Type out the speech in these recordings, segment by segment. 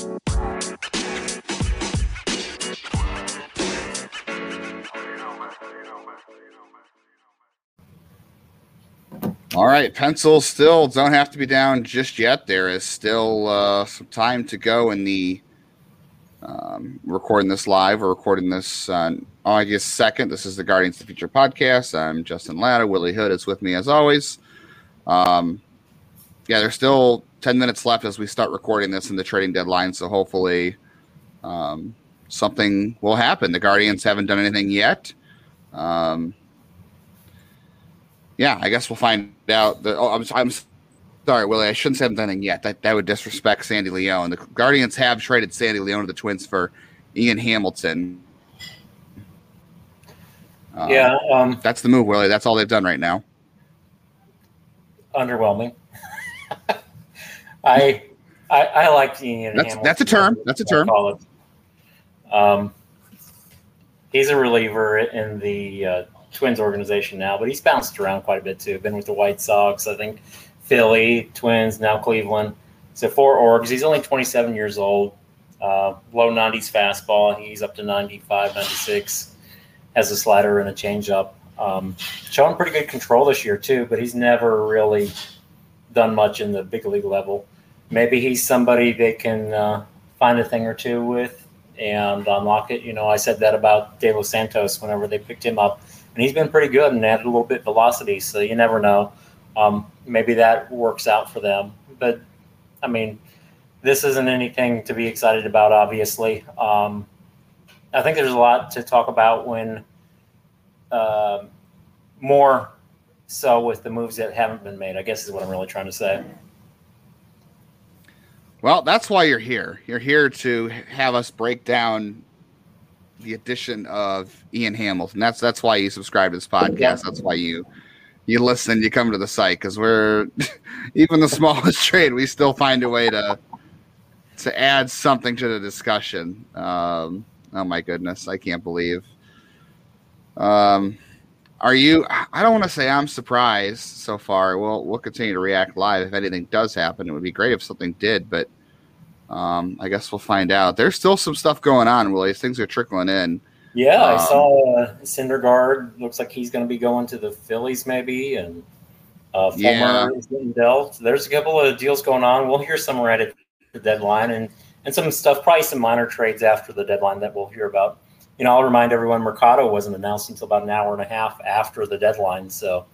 All right, pencils still don't have to be down just yet. There is still uh, some time to go in the um, recording this live. We're recording this on August 2nd. This is the Guardians of the Future podcast. I'm Justin Lada. Willie Hood is with me as always. Um, yeah, there's still 10 minutes left as we start recording this in the trading deadline. So hopefully um, something will happen. The Guardians haven't done anything yet. Um, yeah, I guess we'll find out. The, oh, I'm, I'm sorry, Willie. I shouldn't say haven't done anything yet. That that would disrespect Sandy León. The Guardians have traded Sandy León to the Twins for Ian Hamilton. Um, yeah, um, that's the move, Willie. That's all they've done right now. Underwhelming. I, I I like Ian. That's Hamilton. that's a term. That's a term. Um, he's a reliever in the uh, Twins organization now, but he's bounced around quite a bit too. Been with the White Sox, I think, Philly, Twins, now Cleveland. So four orgs. He's only 27 years old. Uh, low 90s fastball. He's up to 95, 96. Has a slider and a changeup. Um, showing pretty good control this year too, but he's never really done much in the big league level. Maybe he's somebody they can uh, find a thing or two with and unlock it. You know, I said that about De Santos whenever they picked him up and he's been pretty good and added a little bit velocity. So you never know. Um, maybe that works out for them. But I mean, this isn't anything to be excited about. Obviously, um, I think there's a lot to talk about when uh, more so with the moves that haven't been made. I guess is what I'm really trying to say. Well, that's why you're here. You're here to have us break down the addition of Ian Hamilton. That's that's why you subscribe to this podcast. Yeah. That's why you you listen. You come to the site because we're even the smallest trade. We still find a way to to add something to the discussion. Um, oh my goodness, I can't believe. Um, are you? I don't want to say I'm surprised so far. We'll we'll continue to react live if anything does happen. It would be great if something did, but um, I guess we'll find out. There's still some stuff going on, Willie. Things are trickling in. Yeah, um, I saw uh, Syndergaard. Looks like he's going to be going to the Phillies, maybe, and uh, Fulmer yeah. is getting dealt. There's a couple of deals going on. We'll hear some right at the deadline, and and some stuff, probably some minor trades after the deadline that we'll hear about. You know, I'll remind everyone Mercado wasn't announced until about an hour and a half after the deadline, so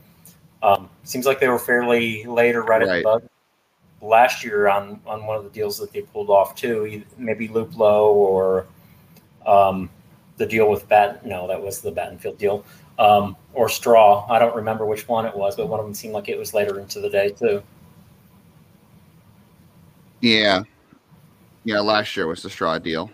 um, seems like they were fairly late or right, right. at the bug last year on on one of the deals that they pulled off too. Maybe Luplow or um, the deal with Bat. No, that was the Battenfield deal. Um, or Straw. I don't remember which one it was, but one of them seemed like it was later into the day too. Yeah, yeah. Last year was the Straw deal.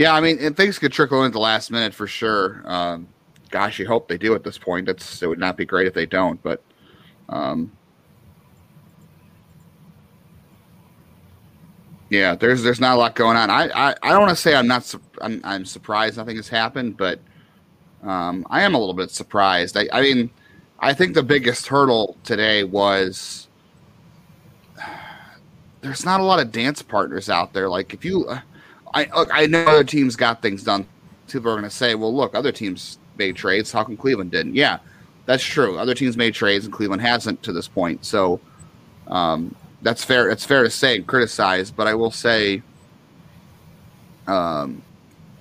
Yeah, I mean, things could trickle into the last minute for sure. Um, gosh, you hope they do at this point. It's it would not be great if they don't, but um, Yeah, there's there's not a lot going on. I I, I don't want to say I'm not I'm, I'm surprised nothing has happened, but um, I am a little bit surprised. I, I mean, I think the biggest hurdle today was there's not a lot of dance partners out there. Like if you, I look, I know other teams got things done. People are going to say, well, look, other teams made trades. How come Cleveland didn't? Yeah, that's true. Other teams made trades and Cleveland hasn't to this point. So um, that's fair. It's fair to say and criticize, but I will say, um,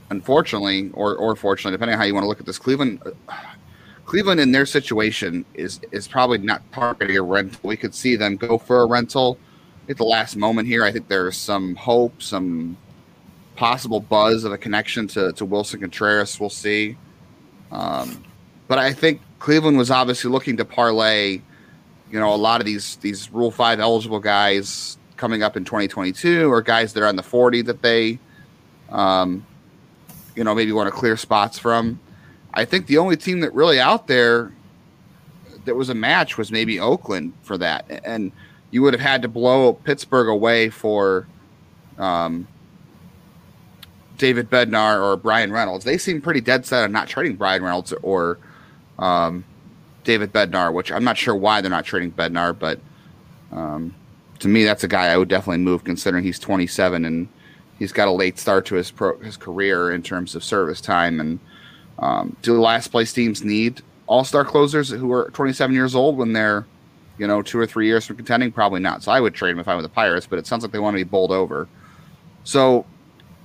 unfortunately, or or fortunately, depending on how you want to look at this, Cleveland, Cleveland in their situation is is probably not targeting a rental. We could see them go for a rental at the last moment here. I think there's some hope, some possible buzz of a connection to to Willson Contreras. We'll see. Um, but I think Cleveland was obviously looking to parlay you know, a lot of these these Rule Five eligible guys coming up in 2022, or guys that are on the 40 that they, um, you know, maybe want to clear spots from. I think the only team that really out there that was a match was maybe Oakland for that, and you would have had to blow Pittsburgh away for um, David Bednar or Bryan Reynolds. They seem pretty dead set on not trading Bryan Reynolds or um, David Bednar, which I'm not sure why they're not trading Bednar, but um, to me, that's a guy I would definitely move, considering he's 27 and he's got a late start to his pro, his career in terms of service time. And um, do the last place teams need all star closers who are 27 years old when they're you know two or three years from contending? Probably not. So I would trade him if I were the Pirates, but it sounds like they want to be bowled over. So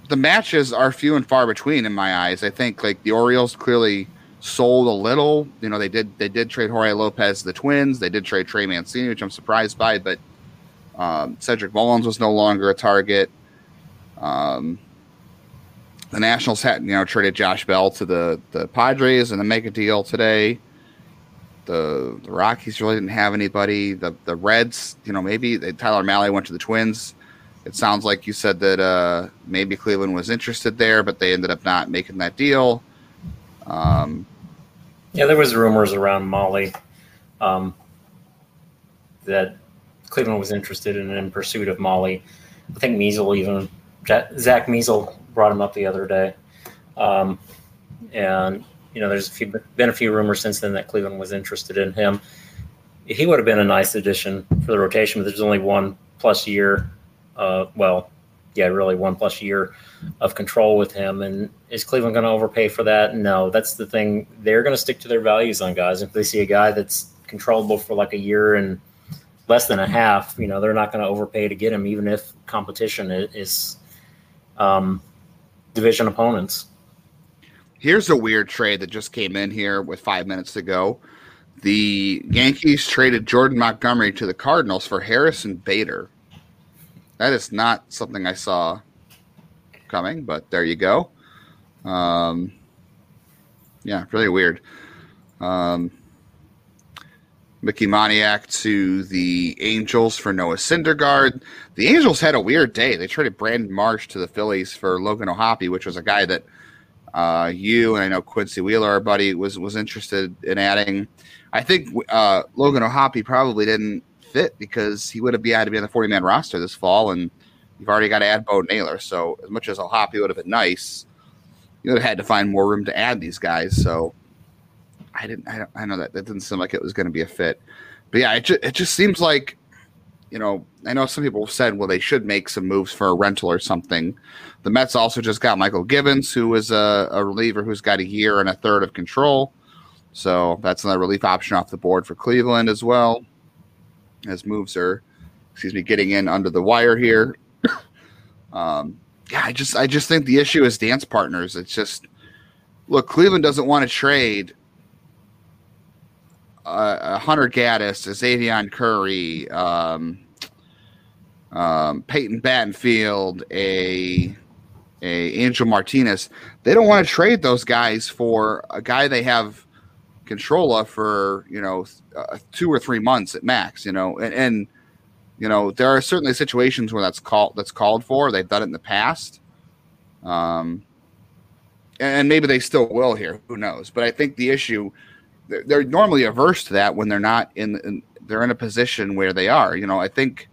the matches are few and far between in my eyes. I think like the Orioles clearly sold a little. You know, they did they did trade Jorge Lopez the Twins. They did trade Trey Mancini, which I'm surprised by, but um, Cedric Mullins was no longer a target. Um, the Nationals had you know traded Josh Bell to the the Padres and then make a deal today. The, the Rockies really didn't have anybody. The the Reds, you know, maybe they, Tyler Mahle went to the Twins. It sounds like you said that uh, maybe Cleveland was interested there, but they ended up not making that deal. Um, yeah, there was rumors around Mahle um, that Cleveland was interested in in pursuit of Mahle. I think Meisel even Zack Meisel brought him up the other day, um, and you know there's a few, been a few rumors since then that Cleveland was interested in him. He would have been a nice addition for the rotation, but there's only one plus year. Uh, well, yeah, really one plus year of control with him. And is Cleveland going to overpay for that? No, that's the thing. They're going to stick to their values on guys. If they see a guy that's controllable for like a year and less than a half, you know, they're not going to overpay to get him, even if competition is um, division opponents. Here's a weird trade that just came in here with five minutes to go. The Yankees traded Jordan Montgomery to the Cardinals for Harrison Bader. That is not something I saw coming, but there you go. Um, yeah, really weird. Um, Mickey Moniak to the Angels for Noah Syndergaard. The Angels had a weird day. They traded Brandon Marsh to the Phillies for Logan O'Hoppe, which was a guy that uh, you and I know Quincy Wheeler, our buddy, was was interested in adding. I think uh, Logan O'Hoppe probably didn't fit because he would have been had to be on the 40 man roster this fall, and you've already got to add Bo Naylor. So as much as O'Hoppe would have been nice, you would have had to find more room to add these guys. So I didn't. I, I know that that didn't seem like it was going to be a fit, but yeah, it just, it just seems like, you know, I know some people have said, well, they should make some moves for a rental or something. The Mets also just got Michael Givens, who is a, a reliever who's got a year and a third of control, so that's another relief option off the board for Cleveland as well. As moves are, excuse me, getting in under the wire here. um, yeah, I just I just think the issue is dance partners. It's just look, Cleveland doesn't want to trade uh, Hunter Gaddis, Xzavion Curry, um, um, Peyton Battenfield, a a Angel Martinez. They don't want to trade those guys for a guy they have control of for you know uh, two or three months at max. You know, and, and you know there are certainly situations where that's called that's called for. They've done it in the past. Um, and maybe they still will here. Who knows? But I think the issue they're normally averse to that when they're not in, in, they're in a position where they are. You know, I think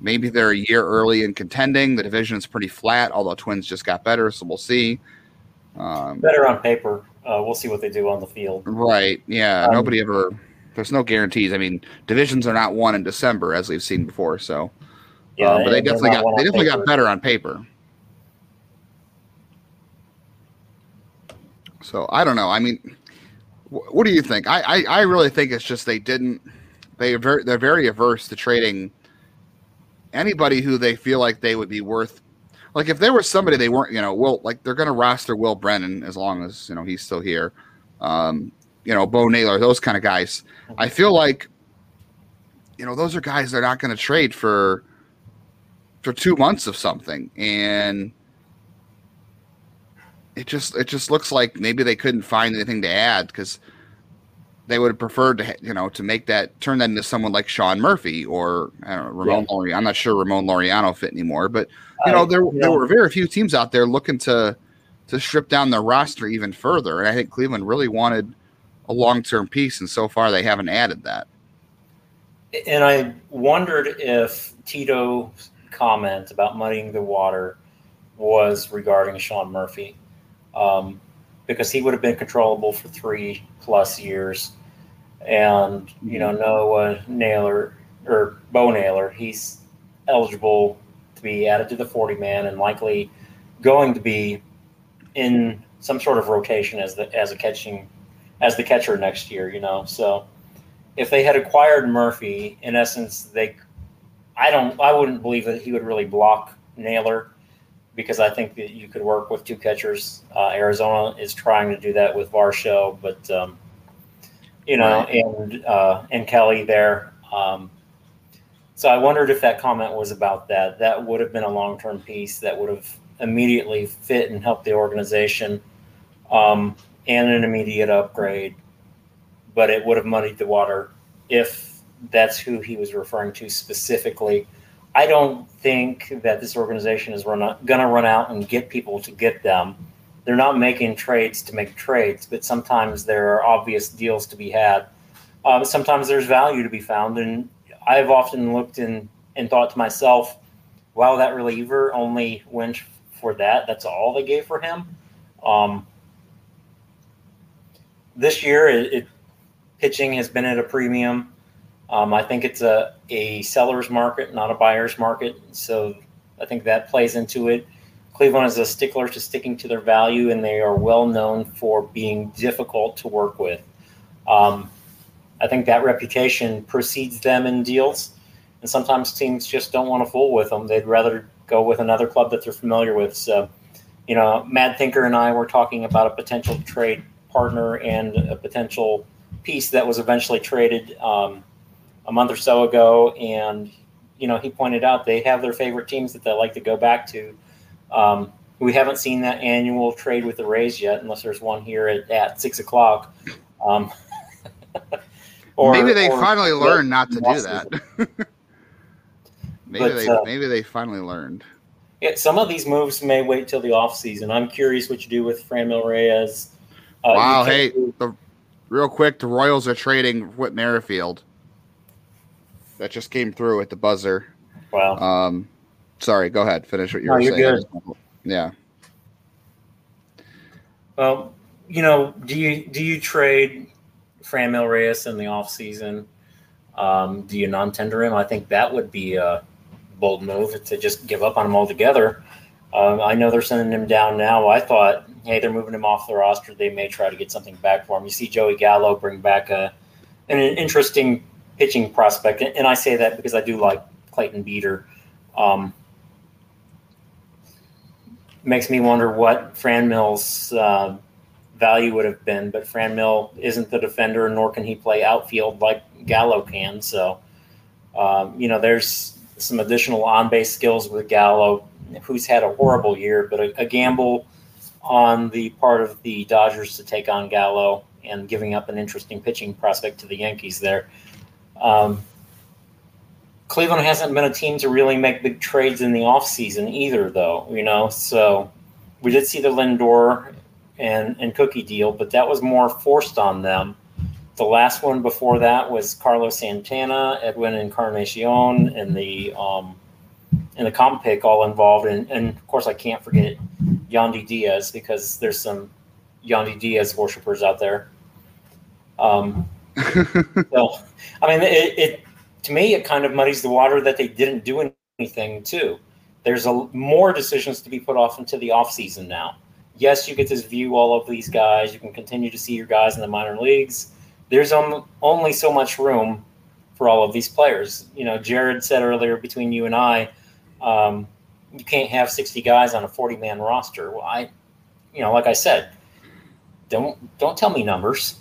maybe they're a year early in contending. The division is pretty flat, although Twins just got better, so we'll see. Um, better on paper. Uh, we'll see what they do on the field. Right. Yeah. Um, Nobody ever. There's no guarantees. I mean, divisions are not won in December as we've seen before. So, yeah, um, but they definitely got they definitely paper. got better on paper. So I don't know. I mean, what do you think? I, I, I really think it's just they didn't. They are very, they're very averse to trading anybody who they feel like they would be worth. Like if there was somebody they weren't, you know, Will like they're going to roster Will Brennan as long as you know he's still here. Um, you know, Bo Naylor, those kind of guys. I feel like, you know, those are guys they're not going to trade for for two months of something, and it just it just looks like maybe they couldn't find anything to add because they would have preferred to you know to make that turn that into someone like Sean Murphy or I don't know, Ramon yeah. Laureano. I'm not sure Ramon Laureano fit anymore, but you know there there were very few teams out there looking to to strip down their roster even further, and I think Cleveland really wanted a long term piece, and so far they haven't added that. And I wondered if Tito's comment about muddying the water was regarding Sean Murphy um, because he would have been controllable for three plus years. And, you know, Noah Naylor or Bo Naylor, he's eligible to be added to the 40 man and likely going to be in some sort of rotation as the as a catching as the catcher next year. You know, so if they had acquired Murphy, in essence, they I don't I wouldn't believe that he would really block Naylor because I think that you could work with two catchers. Uh, Arizona is trying to do that with Varsho, but um, you know, and uh, and Kelly there. Um, so I wondered if that comment was about that. That would have been a long term piece that would have immediately fit and helped the organization, um, and an immediate upgrade. But it would have muddied the water if that's who he was referring to specifically. I don't think that this organization is going to run out and get people to get them. They're not making trades to make trades, but sometimes there are obvious deals to be had. Um, sometimes there's value to be found, and I've often looked and, and thought to myself, wow, that reliever only went for that. That's all they gave for him. Um, this year, it, it, pitching has been at a premium. Um, I think it's a, a seller's market, not a buyer's market. So I think that plays into it. Cleveland is a stickler to sticking to their value, and they are well known for being difficult to work with. Um, I think that reputation precedes them in deals, and sometimes teams just don't want to fool with them. They'd rather go with another club that they're familiar with. So, you know, Mad Thinker and I were talking about a potential trade partner and a potential piece that was eventually traded. Um, a month or so ago, and you know he pointed out they have their favorite teams that they like to go back to. Um, we haven't seen that annual trade with the Rays yet, unless there's one here at, at six o'clock. Um, or, maybe they or, finally learned not to do that. maybe but, they uh, maybe they finally learned. Yeah, some of these moves may wait till the off season. I'm curious what you do with Franmil Reyes. Uh, wow, hey, the, real quick, the Royals are trading Whit Merrifield that just came through at the buzzer. Wow. Um, sorry, go ahead. Finish what you no, were saying. Good. Yeah. Well, you know, do you do you trade Franmil Reyes in the off season? Um, do you non-tender him? I think that would be a bold move to just give up on him altogether. Um, I know they're sending him down now. I thought, hey, they're moving him off the roster. They may try to get something back for him. You see Joey Gallo bring back a an interesting pitching prospect, and I say that because I do like Clayton Beeter. Um, makes me wonder what Franmil's uh, value would have been, but Franmil isn't the defender, nor can he play outfield like Gallo can. So, um, you know, there's some additional on base skills with Gallo, who's had a horrible year, but a, a gamble on the part of the Dodgers to take on Gallo and giving up an interesting pitching prospect to the Yankees there. Um, Cleveland hasn't been a team to really make big trades in the offseason either, though, you know. So we did see the Lindor and, and Cookie deal, but that was more forced on them. The last one before that was Carlos Santana, Edwin Encarnacion, and the um, and the comp pick all involved. And, and of course, I can't forget Yandy Diaz because there's some Yandy Diaz worshippers out there. Um, so, I mean, it, it, to me it kind of muddies the water that they didn't do anything too. There's a more decisions to be put off into the off season now. Yes, you get to view all of these guys. You can continue to see your guys in the minor leagues. There's um, only so much room for all of these players. You know, Jared said earlier between you and I, um, you can't have 60 guys on a 40 man roster. Well, I, you know, like I said, don't don't tell me numbers.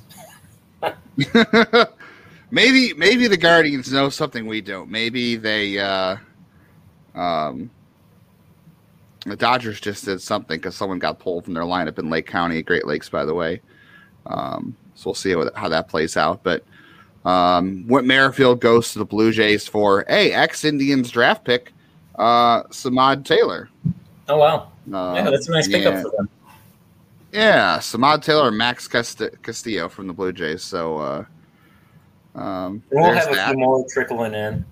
maybe maybe the Guardians know something we don't. Maybe they uh, um, the Dodgers just did something because someone got pulled from their lineup in Lake County, Great Lakes, by the way. Um, so we'll see how, how that plays out. But um, Whit Merrifield goes to the Blue Jays for a ex Indians draft pick, uh, Samad Taylor. Oh wow! Uh, yeah, that's a nice pickup yeah. for them. Yeah, Samad Taylor, Max Castillo from the Blue Jays. So uh, um, we'll have a that. few more trickling in.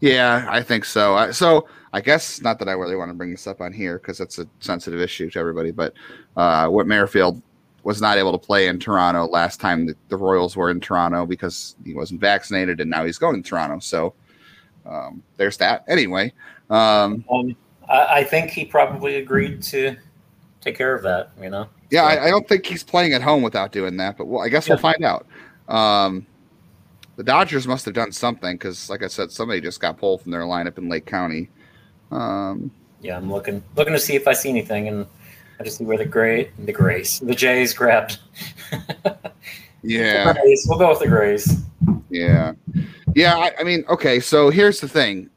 Yeah, I think so. So I guess not that I really want to bring this up on here because it's a sensitive issue to everybody. But uh, Whit Merrifield was not able to play in Toronto last time the, the Royals were in Toronto because he wasn't vaccinated, and now he's going to Toronto. So um, there's that. Anyway, um, um, I, I, think he probably agreed to take care of that. You know. Yeah, so. I, I, don't think he's playing at home without doing that, but well, I guess yeah. we'll find out. The Dodgers must have done something because, like I said, somebody just got pulled from their lineup in Lake County. Um, yeah, I'm looking looking to see if I see anything, and I just see where the gray the Grays the Jays grabbed. yeah, we'll go with the Grays. Yeah, yeah. I, I mean, okay. So here's the thing: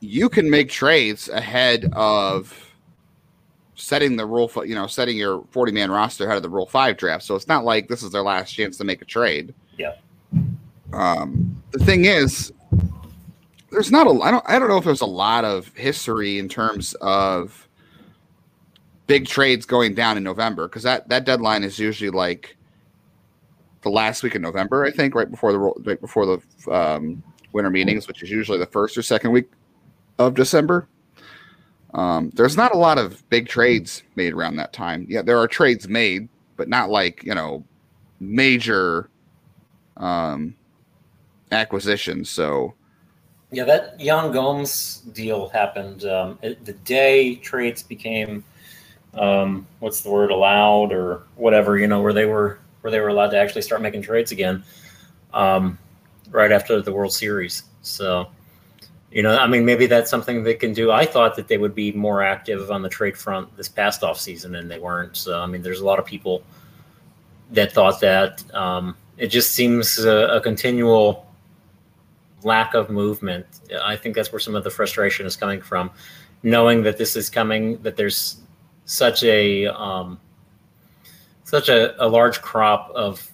you can make trades ahead of setting the rule, you know, setting your 40 man roster ahead of the Rule Five draft. So it's not like this is their last chance to make a trade. Yeah. Um, the thing is, there's not a. I don't. I don't know if there's a lot of history in terms of big trades going down in November because that that deadline is usually like the last week of November. I think right before the right before the um, winter meetings, which is usually the first or second week of December. Um, there's not a lot of big trades made around that time. Yeah, there are trades made, but not like you know major um, acquisitions. So yeah, that Yan Gomes deal happened um, the day trades became um, what's the word allowed or whatever you know where they were where they were allowed to actually start making trades again um, right after the World Series. So you know, I mean, maybe that's something they can do. I thought that they would be more active on the trade front this past off season, and they weren't. So, I mean, there's a lot of people that thought that. Um, it just seems a, a, continual lack of movement. I think that's where some of the frustration is coming from, knowing that this is coming, that there's such a um, such a, a large crop of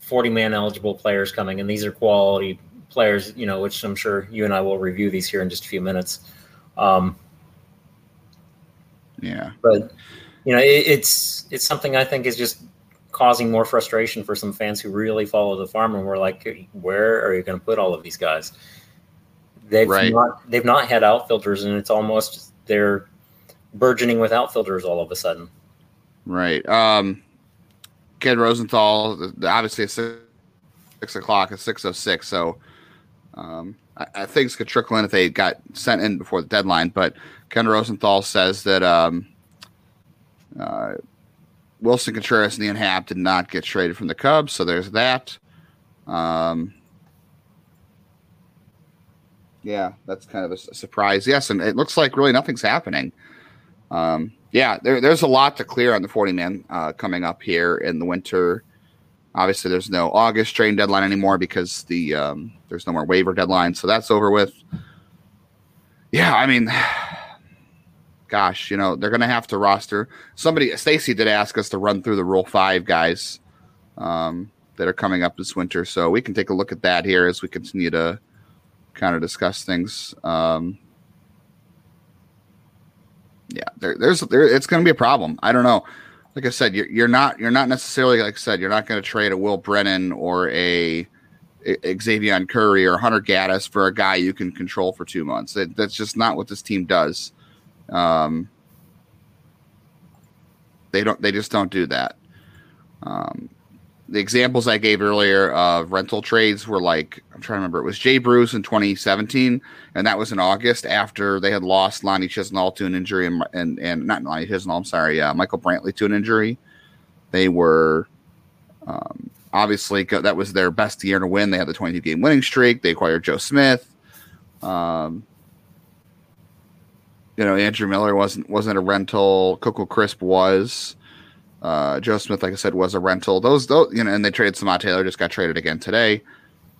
40 man eligible players coming, and these are quality players, you know, which I'm sure you and I will review these here in just a few minutes. Um, yeah, but you know, it, it's it's something I think is just causing more frustration for some fans who really follow the farm and we're like, where are you going to put all of these guys? They've right. not they've not had outfielders, and it's almost they're burgeoning with outfielders all of a sudden. Right. Um, Ken Rosenthal, obviously, it's six o'clock, it's six oh six, so um, I, I, things could trickle in if they got sent in before the deadline. But Ken Rosenthal says that um, uh, Willson Contreras and Ian Happ did not get traded from the Cubs, so there's that. Um, yeah, that's kind of a, a, surprise. Yes, and it looks like really nothing's happening. Um, yeah, there, there's a lot to clear on the 40 man uh, coming up here in the winter. Obviously, there's no August train deadline anymore because the um, there's no more waiver deadline, so that's over with. Yeah, I mean, gosh, you know they're going to have to roster somebody. Stacy did ask us to run through the Rule Five guys um, that are coming up this winter, so we can take a look at that here as we continue to kind of discuss things. Um, yeah, there, there's there, it's going to be a problem. I don't know like I said, you're, you're not you're not necessarily like I said you're not going to trade a Will Brennan or a, Xzavion Curry or Hunter Gaddis for a guy you can control for two months. That, that's just not what this team does. Um, they don't. They just don't do that. Um, the examples I gave earlier of rental trades were like I'm trying to remember. It was Jay Bruce in 2017, and that was in August after they had lost Lonnie Chisenhall to an injury, and and, and not Lonnie Chisenhall. I'm sorry, uh, Michael Brantley to an injury. They were um, obviously that was their best year to win. They had the 22 game winning streak. They acquired Joe Smith. Um, you know, Andrew Miller wasn't wasn't a rental. Coco Crisp was. Uh, Joe Smith, like I said, was a rental. Those, those, you know, and they traded Samad Taylor. Just got traded again today.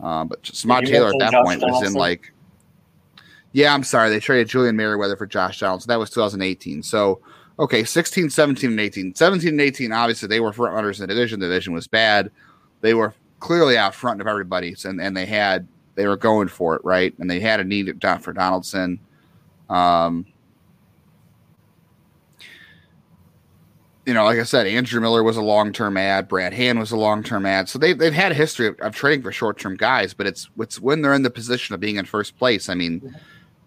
Uh, but Samad Taylor at that Josh point Donaldson? was in like, yeah, I'm sorry, they traded Julian Merryweather for Josh Donaldson. That was 2018. So, okay, 16, 17, and 18. 17 and 18, obviously, they were front runners in the division. The division was bad. They were clearly out front of everybody, and and they had they were going for it, right? And they had a need for Donaldson. Um, you know, like I said, Andrew Miller was a long term ad. Brad Hand was a long term ad. So they've they've had a history of, of trading for short term guys, but it's it's when they're in the position of being in first place. I mean,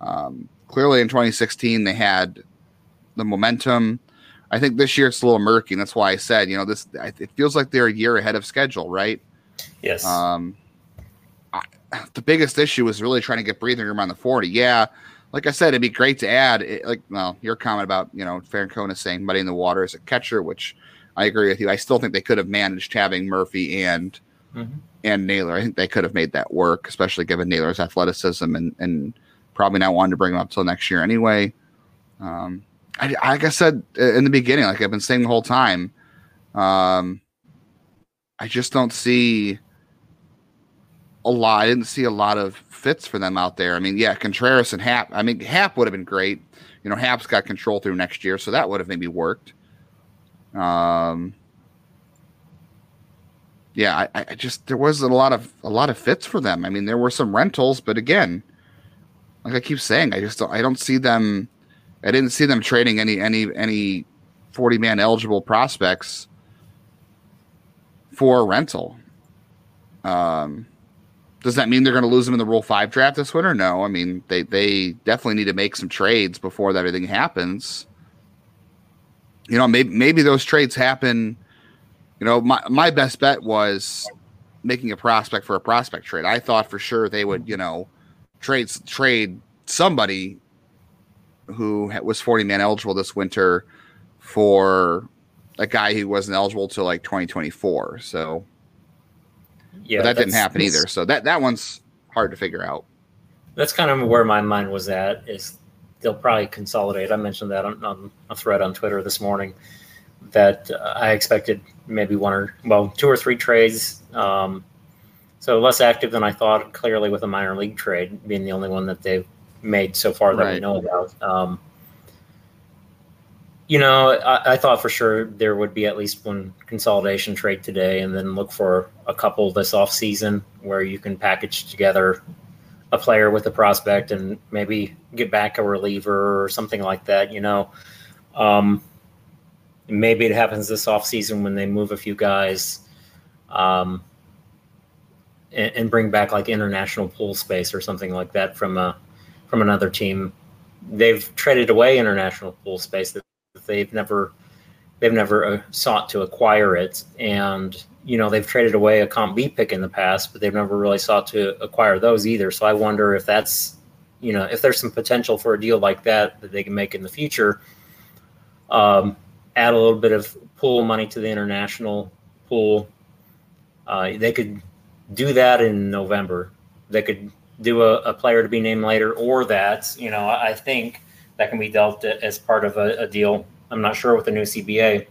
um, clearly in 2016 they had the momentum. I think this year it's a little murky. And that's why I said, you know, this it feels like they're a year ahead of schedule, right? Yes. Um, I, the biggest issue is really trying to get breathing room on the 40. Yeah, like I said, it'd be great to add, it, like, well, your comment about, you know, Francona saying muddy in the water as a catcher, which I agree with you. I still think they could have managed having Murphy and mm-hmm. and Naylor. I think they could have made that work, especially given Naylor's athleticism and and probably not wanting to bring him up till next year anyway. Um, I, like I said in the beginning, like I've been saying the whole time, um, I just don't see a lot. I didn't see a lot of fits for them out there. I mean, yeah, Contreras and Happ. I mean, Happ would have been great. You know, Happ's got control through next year, so that would have maybe worked. Um, yeah, I, I just there wasn't a lot of a lot of fits for them. I mean, there were some rentals, but again, like I keep saying, I just don't, I don't see them. I didn't see them trading any any any forty man eligible prospects for rental. Um, does that mean they're going to lose them in the Rule Five draft this winter? No. I mean, they they definitely need to make some trades before that everything happens. You know, maybe maybe those trades happen. You know, my my best bet was making a prospect for a prospect trade. I thought for sure they would, you know, trade trade somebody who was 40 man eligible this winter for a guy who wasn't eligible till like 2024. So yeah, but that didn't happen either. So that that one's hard to figure out. That's kind of where my mind was at. Is they'll probably consolidate. I mentioned that on, on a thread on Twitter this morning that uh, I expected maybe one or well two or three trades. Um, so less active than I thought. Clearly, with a minor league trade being the only one that they've made so far that right. we know about. Um, you know, I, I, thought for sure there would be at least one consolidation trade today, and then look for a couple this off season where you can package together a player with a prospect and maybe get back a reliever or something like that. You know, um, maybe it happens this off season when they move a few guys. Um, and, and bring back like international pool space or something like that from a from another team. They've traded away international pool space they've never they've never uh, sought to acquire it, and you know they've traded away a comp B pick in the past, but they've never really sought to acquire those either. So I wonder if that's you know if there's some potential for a deal like that that they can make in the future. Um, add a little bit of pool money to the international pool. Uh, they could do that in November. They could do a, a, player to be named later, or that you know I think that can be dealt as part of a, a deal. I'm not sure with the new CBA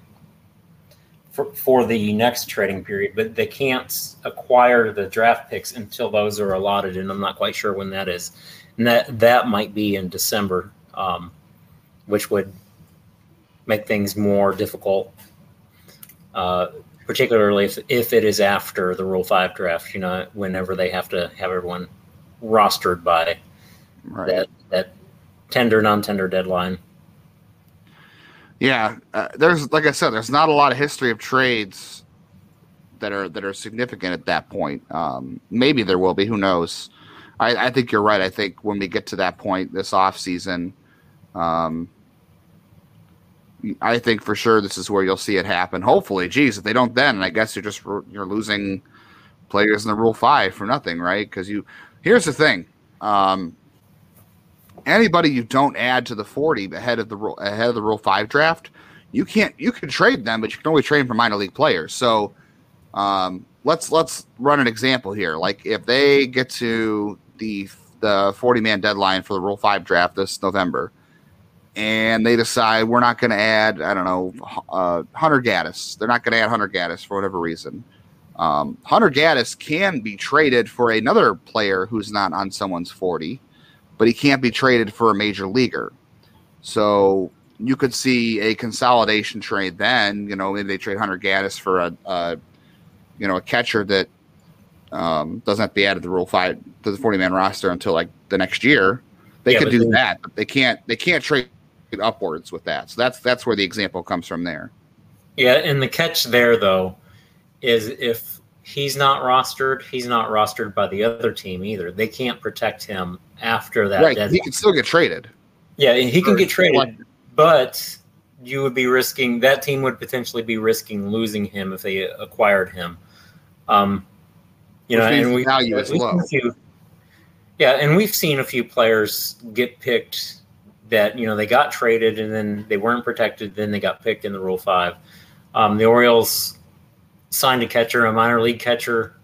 for, for the next trading period, but they can't acquire the draft picks until those are allotted, and I'm not quite sure when that is. And that that might be in December, um, which would make things more difficult, uh, particularly if if it is after the Rule Five draft. You know, whenever they have to have everyone rostered by right. that that tender non-tender deadline. Yeah, uh, there's like I said, there's not a lot of history of trades that are that are significant at that point. Um, maybe there will be. Who knows? I, I, think you're right. I think when we get to that point this off season, um, I think for sure this is where you'll see it happen. Hopefully, geez, if they don't, then I guess you're just you're losing players in the Rule Five for nothing, right? Because you here's the thing. Um, anybody you don't add to the 40 ahead of the ahead of the Rule 5 draft, you can't you can trade them, but you can only trade for minor league players. So um, let's let's run an example here. Like if they get to the the 40 man deadline for the Rule 5 draft this November, and they decide we're not going to add, I don't know, uh, Hunter Gaddis. They're not going to add Hunter Gaddis for whatever reason. Um, Hunter Gaddis can be traded for another player who's not on someone's 40 but he can't be traded for a major leaguer. So you could see a consolidation trade then. You know, maybe they trade Hunter Gaddis for a, a you know, a catcher that um, doesn't have to be added to the Rule Five to the forty man roster until like the next year. They yeah, could do then, that, but they can't. They can't trade upwards with that. So that's that's where the example comes from there. Yeah, and the catch there though is if he's not rostered, he's not rostered by the other team either. They can't protect him after that. Right, deadline. he can still get traded. Yeah, he can get traded, but you would be risking that team would potentially be risking losing him if they acquired him. Um, you Which know, and we value is we've low. few- yeah, and we've seen a few players get picked that you know they got traded and then they weren't protected, then they got picked in the Rule Five. Um, the Orioles signed a catcher, a minor league catcher,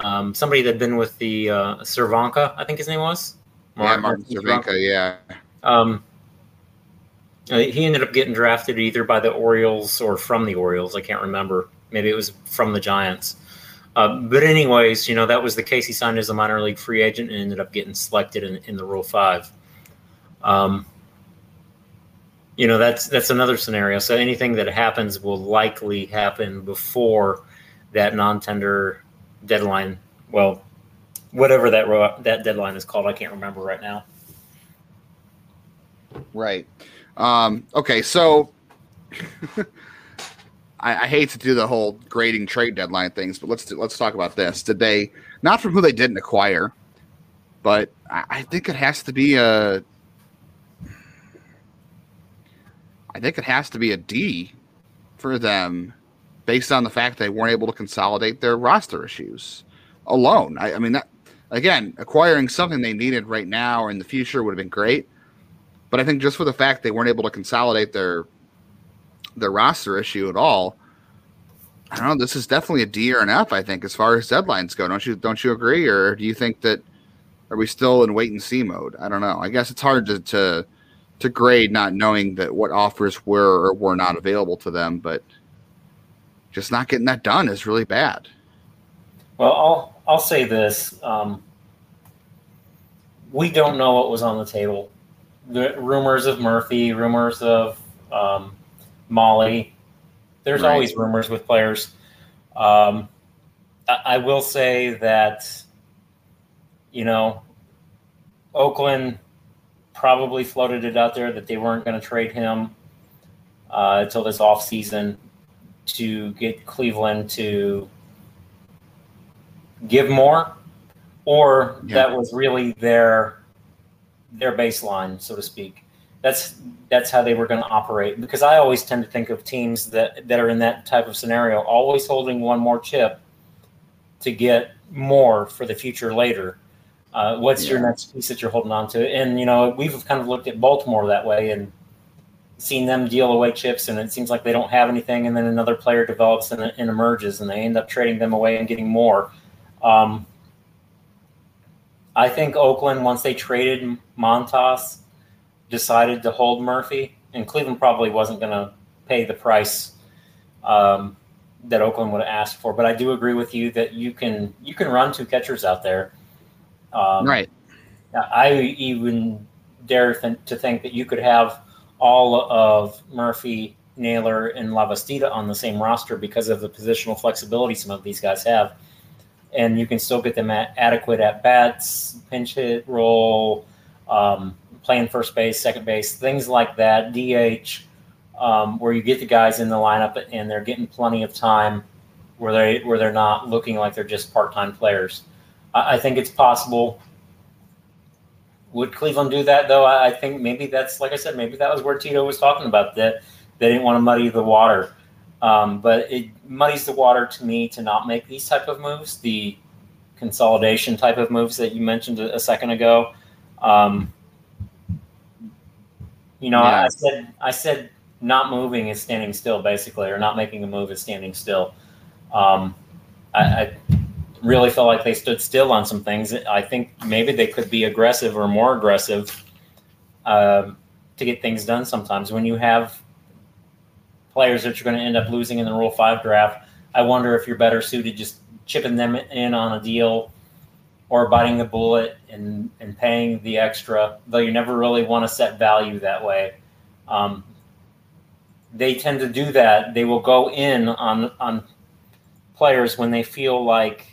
um, somebody that had been with the uh, Cervenka, I think his name was. yeah, Martin Cervenka, yeah. Um, uh, he ended up getting drafted either by the Orioles or from the Orioles. I can't remember. Maybe it was from the Giants. Uh, but anyways, you know that was the case. He signed as a minor league free agent and ended up getting selected in, in the Rule Five. Um, you know that's that's another scenario. So anything that happens will likely happen before that non-tender deadline. Well, whatever that ro- that deadline is called, I can't remember right now. Right. Um, okay, so I, I hate to do the whole grading trade deadline things, but let's let's talk about this. Did they not from who they didn't acquire, but I, I think it has to be a I think it has to be a D for them based on the fact they weren't able to consolidate their roster issues alone. I, I mean that again, acquiring something they needed right now or in the future would have been great. But I think just for the fact they weren't able to consolidate their their roster issue at all, I don't know. This is definitely a D or an F. I think as far as deadlines go. Don't you don't you agree, or do you think that are we still in wait and see mode? I don't know. I guess it's hard to to, to grade not knowing that what offers were or were not available to them, but just not getting that done is really bad. Well, I'll I'll say this: um, we don't know what was on the table. The rumors of Murphy, rumors of um, Mahle. There's Right. always rumors with players. Um, I, I will say that you know Oakland probably floated it out there that they weren't going to trade him uh, until this offseason to get Cleveland to give more, or Yeah. that was really their their baseline, so to speak. That's that's how they were going to operate. Because I always tend to think of teams that that are in that type of scenario, always holding one more chip to get more for the future later. Uh, what's your next piece that you're holding on to? And you know, we've kind of looked at Baltimore that way and seen them deal away chips, and it seems like they don't have anything, and then another player develops and, and emerges, and they end up trading them away and getting more. Um, I think Oakland, once they traded Montas, decided to hold Murphy, and Cleveland probably wasn't going to pay the price um, that Oakland would have asked for. But I do agree with you that you can you can run two catchers out there. Um, right. I even dare th- to think that you could have all of Murphy, Naylor, and Lavastida on the same roster because of the positional flexibility some of these guys have. And you can still get them at adequate at bats, pinch hit role, um, playing first base, second base, things like that, DH, um, where you get the guys in the lineup and they're getting plenty of time where they where they're not looking like they're just part time players. I, I think it's possible would Cleveland do that though? I think maybe that's like I said, maybe that was where Tito was talking about that they didn't want to muddy the water. Um, but it muddies the water to me to not make these type of moves, the consolidation type of moves that you mentioned a, a second ago. Um, you know, I said I said not moving is standing still, basically, or not making a move is standing still. Um, I, I really felt like they stood still on some things. I think maybe they could be aggressive or more aggressive um, to get things done. Sometimes when you have players that you're going to end up losing in the Rule Five draft, I wonder if you're better suited just chipping them in on a deal or biting the bullet and and paying the extra. Though you never really want to set value that way. Um, they tend to do that. They will go in on on players when they feel like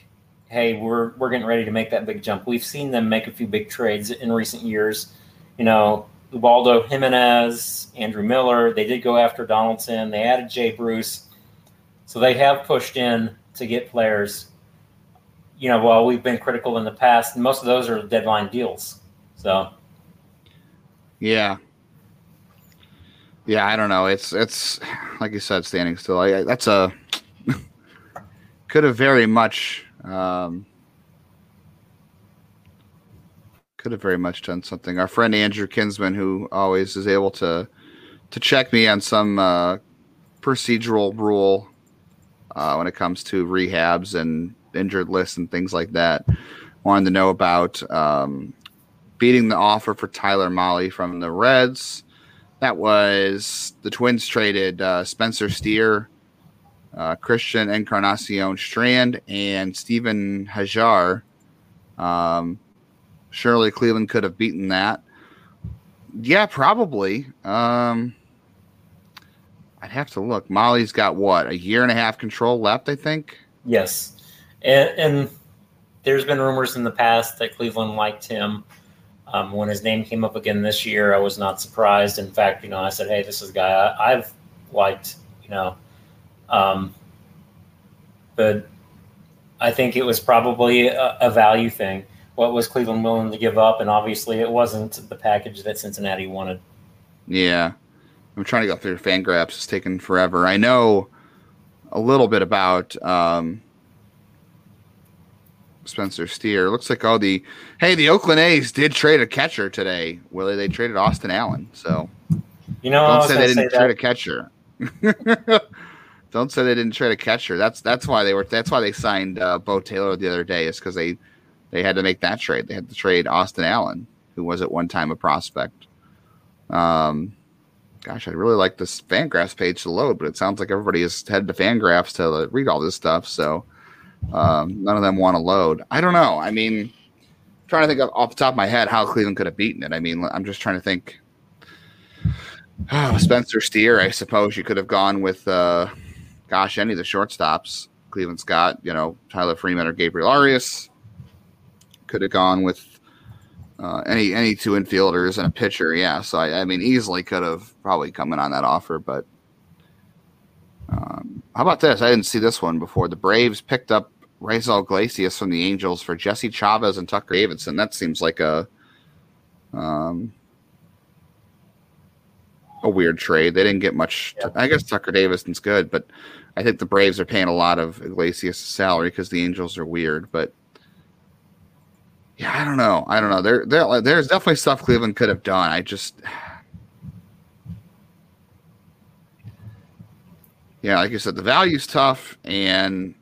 hey, we're we're getting ready to make that big jump. We've seen them make a few big trades in recent years. You know, Ubaldo Jimenez, Andrew Miller. They did go after Donaldson. They added Jay Bruce, so they have pushed in to get players. You know, while we've been critical in the past, most of those are deadline deals. So Yeah. Yeah, I don't know. It's it's like you said, standing still. I, that's a could have very much um, could have very much done something. Our friend Andrew Kinsman, who always is able to to check me on some uh, procedural rule uh, when it comes to rehabs and injured lists and things like that, wanted to know about um, beating the offer for Tyler Mahle from the Reds. That was the Twins traded uh, Spencer Steer, uh, Christian Encarnacion Strand, and Stephen Hajjar. Um, surely Cleveland could have beaten that. Yeah, probably. Um, I'd have to look. Mahle's got what a year and a half control left, I think. Yes, and, and there's been rumors in the past that Cleveland liked him. Um, when his name came up again this year, I was not surprised. In fact, you know, I said, "Hey, this is a guy I, have liked," you know, um, but I think it was probably a, a, value thing. What was Cleveland willing to give up? And obviously, it wasn't the package that Cincinnati wanted. Yeah, I'm trying to go through Fangraphs. It's taken forever. I know a little bit about um, Spencer Steer. Looks like all the hey, the Oakland A's did trade a catcher today. Willie, they traded Austin Allen. So you know, don't say they didn't say trade a catcher. don't say they didn't trade a catcher. That's that's why they were. That's why they signed uh, Bo Taylor the other day. Is because they they had to make that trade. They had to trade Austin Allen, who was at one time a prospect. Um, gosh, I'd really like this Fangraphs page to load, but it sounds like everybody has headed to Fangraphs to read all this stuff. So um, none of them want to load. I don't know. I mean, I'm trying to think of, off the top of my head how Cleveland could have beaten it. I mean, I'm just trying to think. Oh, Spencer Steer, I suppose you could have gone with, uh, gosh, any of the shortstops, Cleveland Scott, you know, Tyler Freeman or Gabriel Arias. Could have gone with uh, any any two infielders and a pitcher. Yeah, so I, I mean, easily could have probably come in on that offer, but um, how about this? I didn't see this one before. The Braves picked up Raisel Iglesias from the Angels for Jesse Chavez and Tucker Davidson. That seems like a um, a weird trade. They didn't get much. Yeah. I guess Tucker Davidson's good, but I think the Braves are paying a lot of Iglesias' salary because the Angels are weird. But yeah, I don't know. I don't know. There, there, there's definitely stuff Cleveland could have done. I just yeah, like I said, the value's tough, and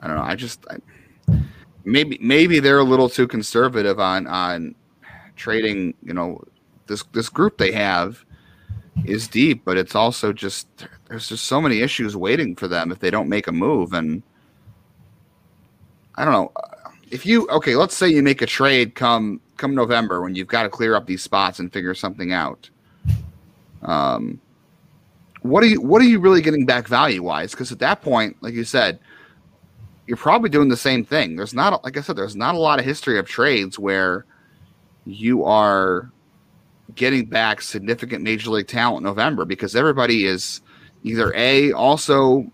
I don't know. I just I, maybe maybe they're a little too conservative on on trading. You know, this this group they have is deep, but it's also just there's just so many issues waiting for them if they don't make a move. And I don't know if you okay. Let's say you make a trade come come November when you've got to clear up these spots and figure something out. Um, what are you what are you really getting back value wise? Because at that point, like you said, you're probably doing the same thing. There's not like I said, there's not a lot of history of trades where you are getting back significant major league talent in November because everybody is either a also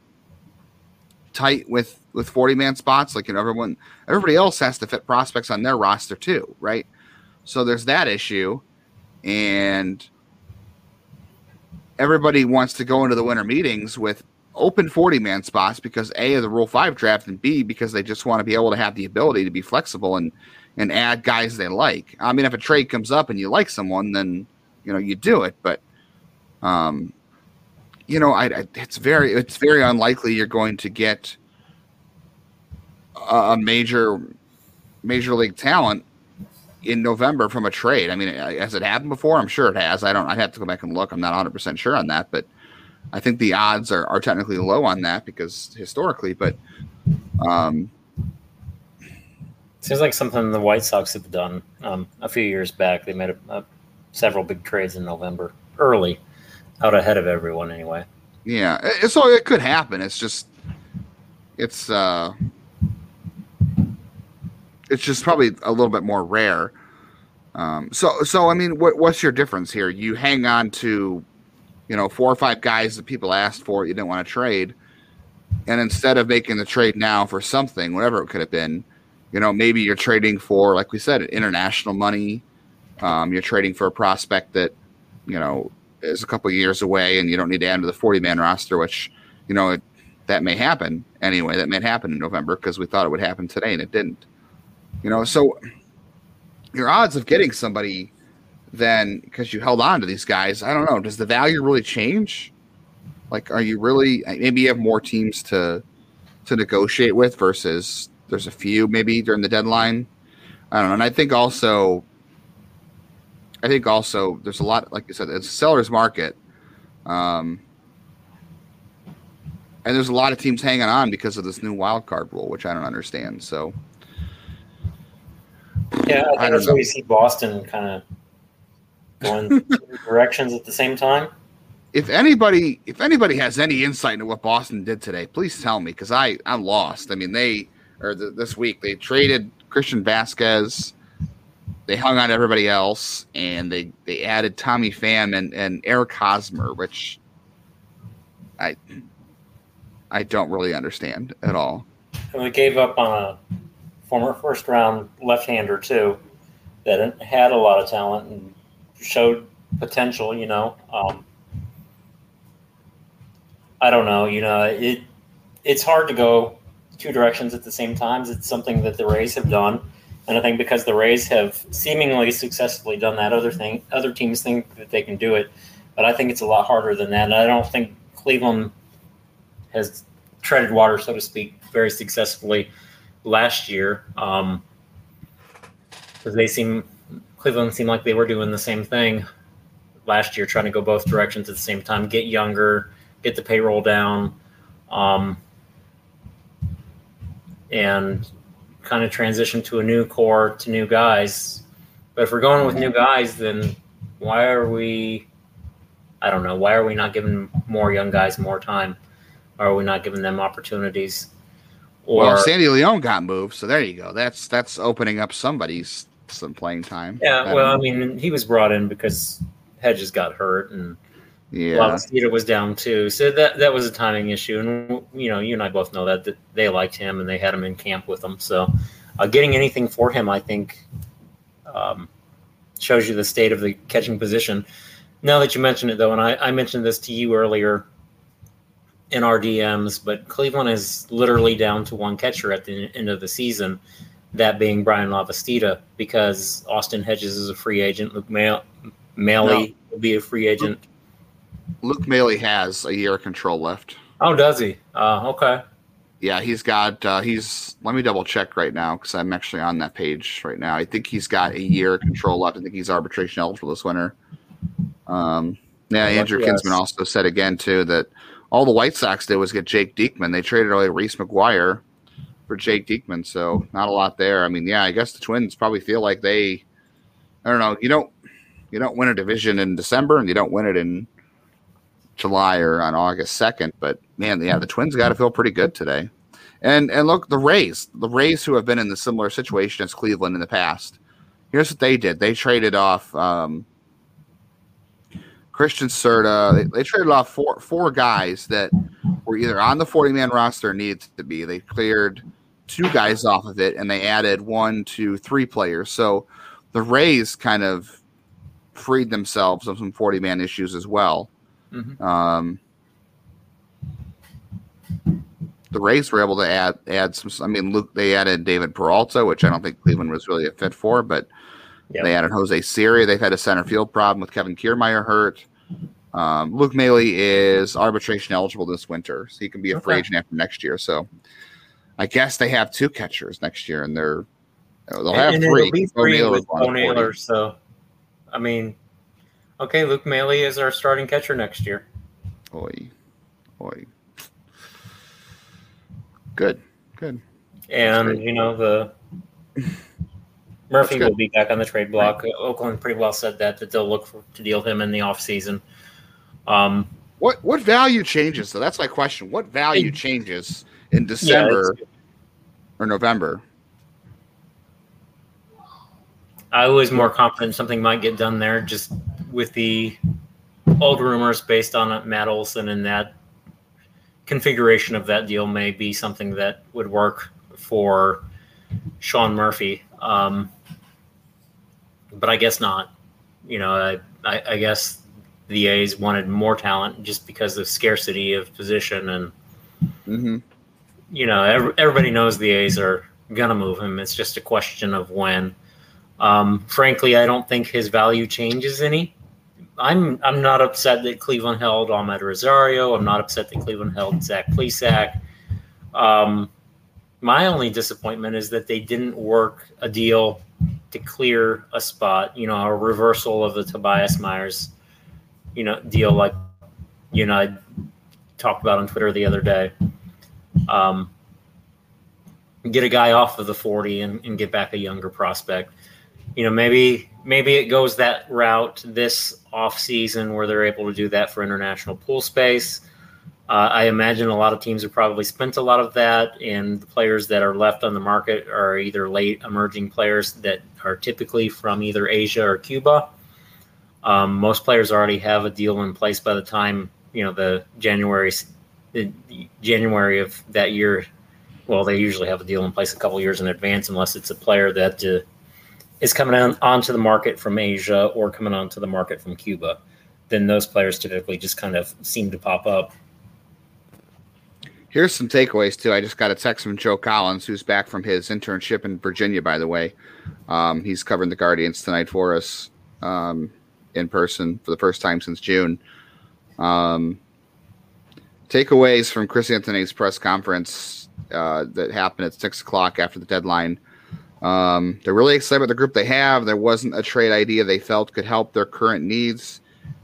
tight with with 40 man spots like you know everyone everybody else has to fit prospects on their roster too right? So there's that issue and everybody wants to go into the winter meetings with open 40 man spots because A of the Rule 5 draft and B because they just want to be able to have the ability to be flexible and and add guys they like. I mean if a trade comes up and you like someone then you know you do it but um you know I, I it's very it's very unlikely you're going to get a, a major major league talent in November from a trade. I mean, has it happened before? I'm sure it has. I don't. I'd have to go back and look. I'm not 100 percent sure on that, but I think the odds are, are technically low on that because historically. But um, seems like something the White Sox have done um, a few years back. They made a, a, several big trades in November, early, out ahead of everyone anyway. Yeah, so it could happen. It's just it's. uh it's just probably a little bit more rare. Um, so, so I mean, what, what's your difference here? You hang on to, you know, four or five guys that people asked for, you didn't want to trade, and instead of making the trade now for something, whatever it could have been, you know, maybe you're trading for, like we said, international money, Um, you're trading for a prospect that you know is a couple years away, and you don't need to add to the 40 man roster, which you know it, that may happen anyway. That may happen in November because we thought it would happen today, and it didn't. You know, so your odds of getting somebody then because you held on to these guys, I don't know. Does the value really change? Like, are you really maybe you have more teams to to negotiate with versus there's a few maybe during the deadline. I don't know, and I think also, I think also there's a lot like you said, it's a seller's market, um, and there's a lot of teams hanging on because of this new wild card rule, which I don't understand. So, yeah, I think that's where you see Boston kind of going directions at the same time if anybody if anybody has any insight into what Boston did today, please tell me because I I'm lost. I mean they or this week they traded Christian Vazquez. they hung on to everybody else, and they they added Tommy Pham and and Eric Hosmer, which I I don't really understand at all. And we gave up on a former first round left hander too that had a lot of talent and showed potential. You know. Um, I don't know. You know, it it's hard to go two directions at the same time. It's something that the Rays have done, and I think because the Rays have seemingly successfully done that, other thing other teams think that they can do it, but I think it's a lot harder than that. And I don't think Cleveland has treaded water, so to speak, very successfully last year. Um, because they seem Cleveland seemed like they were doing the same thing last year, trying to go both directions at the same time, get younger get the payroll down, um, and kind of transition to a new core to new guys. But if we're going with new guys, then why are we? I don't know. Why are we not giving more young guys more time? Are we not giving them opportunities? Or, well, Sandy León got moved, so there you go. That's that's opening up somebody's some playing time. Yeah, well, I mean, he was brought in because Hedges got hurt, and yeah, Theater was down too, so that that was a timing issue, and you know, you and I both know that, that they liked him and they had him in camp with them. So, uh, getting anything for him, I think, um, shows you the state of the catching position. Now that you mention it, though, and I, I mentioned this to you earlier in our DMs, but Cleveland is literally down to one catcher at the end of the season, that being Bryan Lavastida, because Austin Hedges is a free agent. Luke Maile no. will be a free agent. Luke Maile has a year of control left. Oh, does he? Uh, okay. Yeah, he's got. Uh, he's. Let me double check right now because I'm actually on that page right now. I think he's got a year of control left. I think he's arbitration eligible this winter. Um, yeah, Andrew yes. Kinsman also said again too that all the White Sox did was get Jake Diekman. They traded away Reese McGuire for Jake Diekman, so not a lot there. I mean, yeah, I guess the Twins probably feel like they. I don't know. You don't. You don't win a division in December, and you don't win it in July or on August 2nd. But man, yeah, the Twins got to feel pretty good today. And and look, the Rays, the Rays who have been in the similar situation as Cleveland in the past. Here's what they did: they traded off um, Christian Serta. They, they, traded off four four guys that were either on the 40 man roster or needed to be. They cleared two guys off of it, and they added one, two, three players. So the Rays kind of freed themselves of some 40 man issues as well. Mm-hmm. Um, the Rays were able to add add some. I mean, Luke they added David Peralta, which I don't think Cleveland was really a fit for, but yep. they added Jose Siri. They've had a center field problem with Kevin Kiermaier hurt. Um, Luke Maile is arbitration eligible this winter, so he can be a okay. free agent after next year. So I guess they have two catchers next year, and they're they'll have and, three. And three with Naylor, so I mean, Okay, Luke Maile is our starting catcher next year. Oi, oi. Good, good. And you know the Murphy will be back on the trade block. Right. Oakland pretty well said that that they'll look for, to deal him in the offseason. Um, what what value changes? So that's my question. What value changes in December yeah, or November? I was more confident something might get done there. Just with the old rumors based on Matt Olson and in that configuration of that deal may be something that would work for Sean Murphy. Um, but I guess not. You know, I, I, I guess the A's wanted more talent just because of scarcity of position, and Mm-hmm. you know, every, everybody knows the A's are gonna move him. It's just a question of when. Um, frankly, I don't think his value changes any. I'm I'm not upset that Cleveland held Amed Rosario. I'm not upset that Cleveland held Zach Plesac. Um, my only disappointment is that they didn't work a deal to clear a spot. You know, a reversal of the Tobias Myers, you know, deal like you know I talked about on Twitter the other day. Um, get a guy off of the 40 and, and get back a younger prospect. You know, maybe maybe it goes that route this off season where they're able to do that for international pool space. Uh, I imagine a lot of teams have probably spent a lot of that, and the players that are left on the market are either late emerging players that are typically from either Asia or Cuba. Um, most players already have a deal in place by the time you know the January the January of that year. Well, they usually have a deal in place a couple years in advance, unless it's a player that uh, is coming on, onto the market from Asia or coming onto the market from Cuba. Then those players typically just kind of seem to pop up. Here's some takeaways too. I just got a text from Joe Collins, who's back from his internship in Virginia. By the way, um, he's covering the Guardians tonight for us um, in person for the first time since June. Um, takeaways from Chris Antonetti's press conference uh, that happened at six o'clock after the deadline. Um, they're really excited about the group they have. There wasn't a trade idea they felt could help their current needs.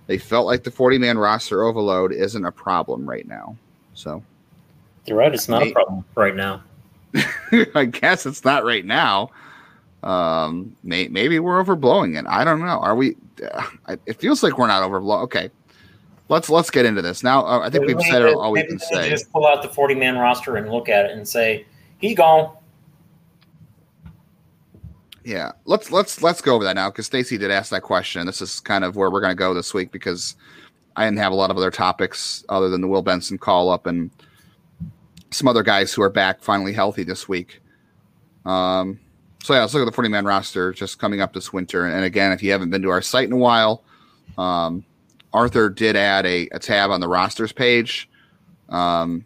They felt like the 40 man roster overload isn't a problem right now. So You're right; it's not May- a problem right now. I guess it's not right now. Um, may, maybe we're overblowing it. I don't know. Are we? Uh, it feels like we're not overblowing. Okay, let's let's get into this now. Uh, I think Maybe we've said need all we can they say. Just pull out the 40 man roster and look at it and say, he's gone. Yeah, let's let's let's go over that now because Stacy did ask that question. This is kind of where we're going to go this week because I didn't have a lot of other topics other than the Will Benson call up and some other guys who are back finally healthy this week. Um, so yeah, let's look at the forty man roster just coming up this winter. And again, if you haven't been to our site in a while, um, Arthur did add a, a tab on the rosters page. Um,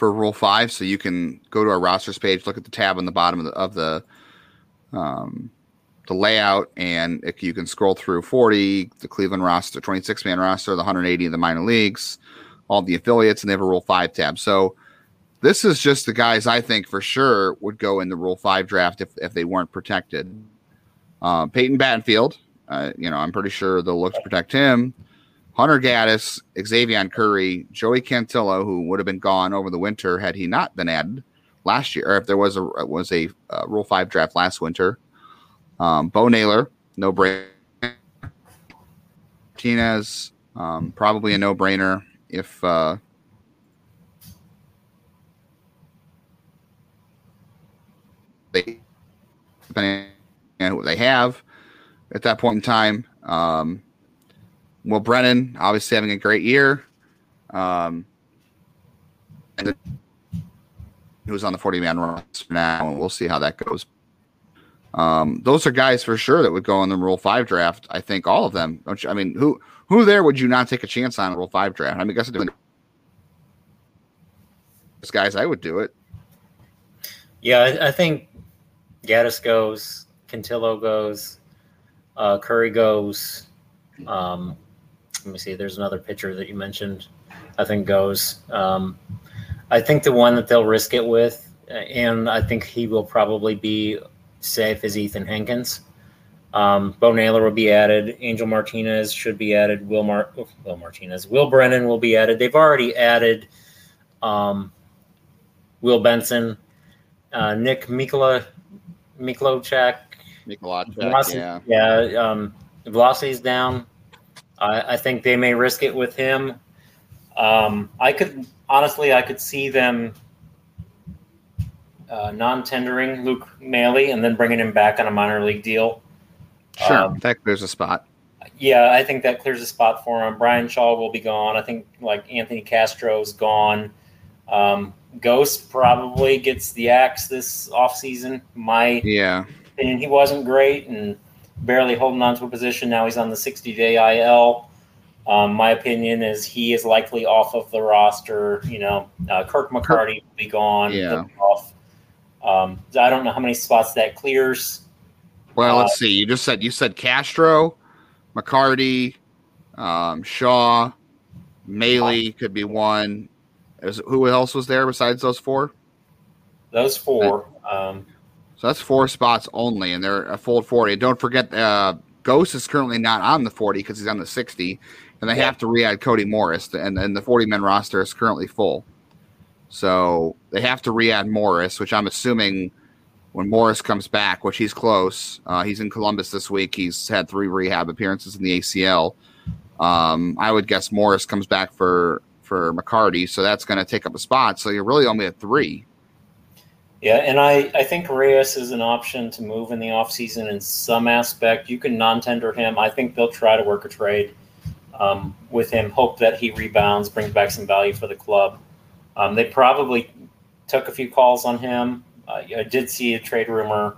for Rule Five, so you can go to our rosters page, look at the tab on the bottom of the of the, um, the layout, and if you can scroll through forty, the Cleveland roster, twenty six man roster, the one hundred eighty in the minor leagues, all the affiliates, and they have a Rule Five tab. So this is just the guys I think for sure would go in the Rule Five draft if if they weren't protected. Uh, Peyton Battenfield, uh, you know, I'm pretty sure they'll look to protect him. Hunter Gaddis, Xavier Curry, Joey Cantillo, who would have been gone over the winter had he not been added last year, or if there was a was a uh, Rule Five draft last winter. Um, Bo Naylor, no brainer. Martinez, um, probably a no brainer if uh, they depending on what they have at that point in time. Um, Will Brennan obviously having a great year. Um, and who's on the 40 man roster now, and we'll see how that goes. Um, those are guys for sure that would go in the Rule Five draft. I think all of them. Don't you, I mean, who who there would you not take a chance on in Rule Five draft? I mean, I guess guys, I would do it. Yeah, I, I think Gaddis goes, Cantillo goes, uh, Curry goes. Um, let me see. There's another pitcher that you mentioned. I think goes. Um, I think the one that they'll risk it with, uh, and I think he will probably be safe, is Ethan Hankins. Um, Bo Naylor will be added. Angel Martinez should be added. Will Mar- oh, Will Martinez, Will Brennan will be added. They've already added um, Will Benson, uh, Nick Mikla, Miklocek. Velocity, yeah. yeah. Um, velocity's down. I, I think they may risk it with him. Um, I could honestly, I could see them uh, non-tendering Luke Maile and then bringing him back on a minor league deal. Sure, Um, that clears a spot. Yeah, I think that clears a spot for him. Bryan Shaw will be gone. I think like Anthony Castro's gone. Um, Gose probably gets the axe this offseason. My Yeah, opinion, he wasn't great and barely holding on to a position. Now he's on the 60 day IL. Um, my opinion is he is likely off of the roster. You know, uh, Kirk McCarty will be gone. Yeah. Off. Um, I don't know how many spots that clears. Well, Uh, let's see. You just said you said Castro, McCarty, um, Shaw, Maile could be one. Is, who else was there besides those four? Those four. Um, So that's four spots only, and they're a full forty. Don't forget, uh, Gose is currently not on the forty because he's on the sixty, and they Yeah. have to re-add Cody Morris, and and the forty man roster is currently full. So they have to re-add Morris, which I'm assuming when Morris comes back, which he's close. Uh, he's in Columbus this week. He's had three rehab appearances in the ACL. Um, I would guess Morris comes back for for McCarty, so that's going to take up a spot. So you're really only at three. Yeah, and I, I think Reyes is an option to move in the offseason in some aspect. You can non tender him. I think they'll try to work a trade um, with him, hope that he rebounds, brings back some value for the club. Um, they probably took a few calls on him. Uh, I did see a trade rumor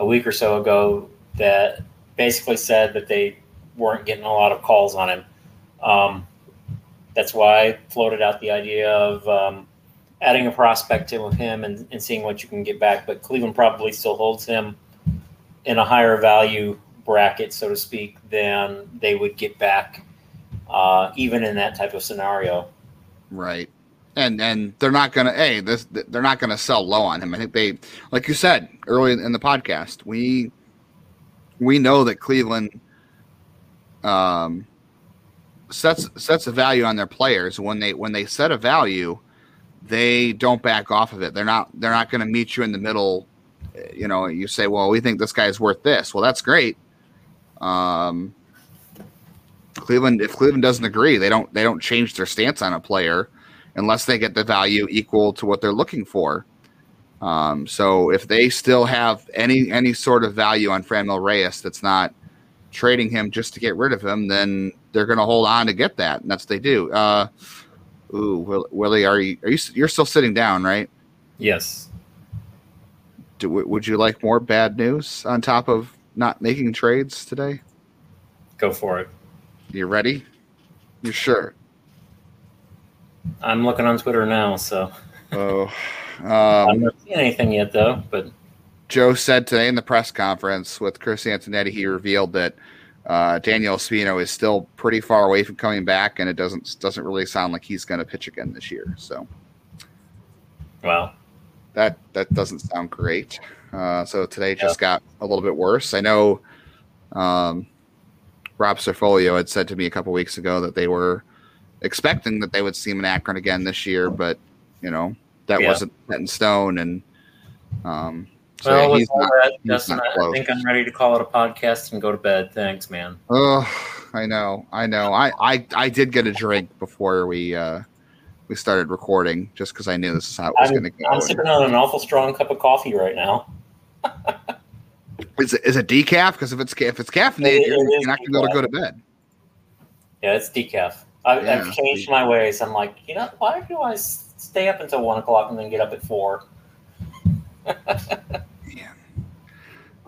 a week or so ago that basically said that they weren't getting a lot of calls on him. Um, that's why I floated out the idea of um, adding a prospect in with him and, and seeing what you can get back. But Cleveland probably still holds him in a higher value bracket, so to speak, than they would get back, uh, even in that type of scenario. Right. And and they're not gonna hey this they're not gonna sell low on him. I think they like you said early in the podcast we we know that Cleveland um sets sets a value on their players when they when they set a value they don't back off of it. They're not they're not going to meet you in the middle. You know, you say, "Well, we think this guy's worth this." Well, that's great. Um, Cleveland, if Cleveland doesn't agree, they don't they don't change their stance on a player unless they get the value equal to what they're looking for. Um, so if they still have any any sort of value on Franmil Reyes that's not trading him just to get rid of him, then they're going to hold on to get that, and that's what they do. Uh, ooh, Willie, are you are you you're still sitting down, right? Yes. Do, would you like more bad news on top of not making trades today? Go for it. You ready? You sure? I'm looking on Twitter now, so Oh, I um, haven't seen anything yet, though. But Joe said today in the press conference with Chris Antonetti, he revealed that uh, Daniel Espino is still pretty far away from coming back, and it doesn't doesn't really sound like he's going to pitch again this year. So well, that that doesn't sound great. Uh, so today just got a little bit worse. I know um, Rob Serfolio had said to me a couple weeks ago that they were expecting that they would see him in Akron again this year, but you know that Yeah. wasn't set in stone. And um, so well, yeah, with he's all not. that, he's Justin, not I- think I'm ready to call it a podcast and go to bed. Thanks, man. Oh, I know, I know. I, I, I did get a drink before we uh, we started recording, just because I knew this is how it was going to go. I'm sipping on an awful strong cup of coffee right now. Is it, is it decaf? Because if it's if it's caffeinated, It- you're, you're not going to be able to go to bed. Yeah, it's decaf. I, Yeah, I've changed my ways. I'm like, you know, why do I stay up until one o'clock and then get up at four?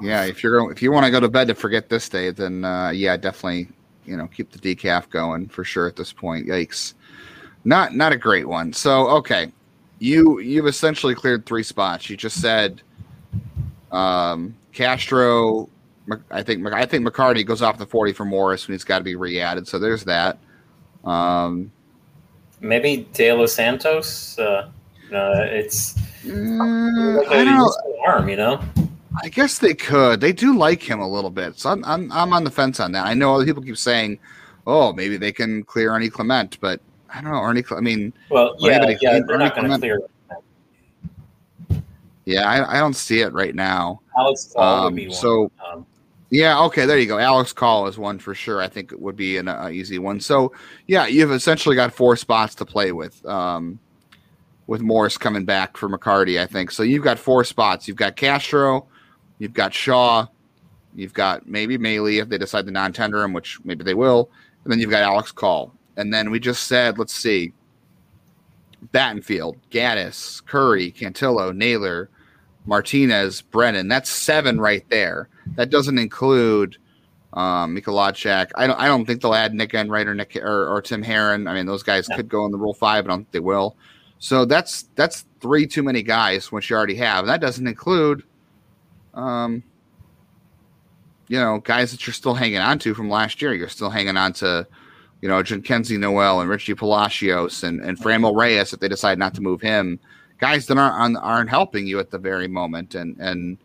Yeah, if you're going, if you want to go to bed to forget this day, then uh, yeah, definitely, you know, keep the decaf going for sure at this point. Yikes, not not a great one. So okay, you you've essentially cleared three spots. You just said um, Castro. I think I think McCarty goes off the forty for Morris when he's got to be re-added. So there's that. Um, Maybe De Los Santos. Uh, no, it's mm, like I don't know. arm, you know. I guess they could. They do like him a little bit, so I'm I'm, I'm on the fence on that. I know other people keep saying, "Oh, maybe they can clear Ernie Clement," but I don't know. Ernie, Cle- I mean, Well, yeah, yeah, can- they're not going to Clement- clear. yeah, I, I don't see it right now. Alex Call Um, would be one. so- Um, Yeah, okay, there you go. Alex Call is one for sure. I think it would be an uh, easy one. So yeah, you've essentially got four spots to play with. Um, with Morris coming back for McCarty, I think. So you've got four spots. You've got Castro, you've got Shaw, you've got maybe Maile if they decide to non-tender him, which maybe they will, and then you've got Alex Call. And then we just said, let's see, Battenfield, Gaddis, Curry, Cantillo, Naylor, Martinez, Brennan. That's seven right there. That doesn't include um. I don't. I don't think they'll add Nick Enright or Nick or, or Tim Herrin. I mean, those guys could go in the Rule Five, but I don't think they will. So that's that's three too many guys, which you already have. And that doesn't include, um, you know, guys that you're still hanging on to from last year. You're still hanging on to, you know, Jhonkensy Noel and Richie Palacios and and Franmil Reyes if they decide not to move him. Guys that aren't aren't helping you at the very moment, and and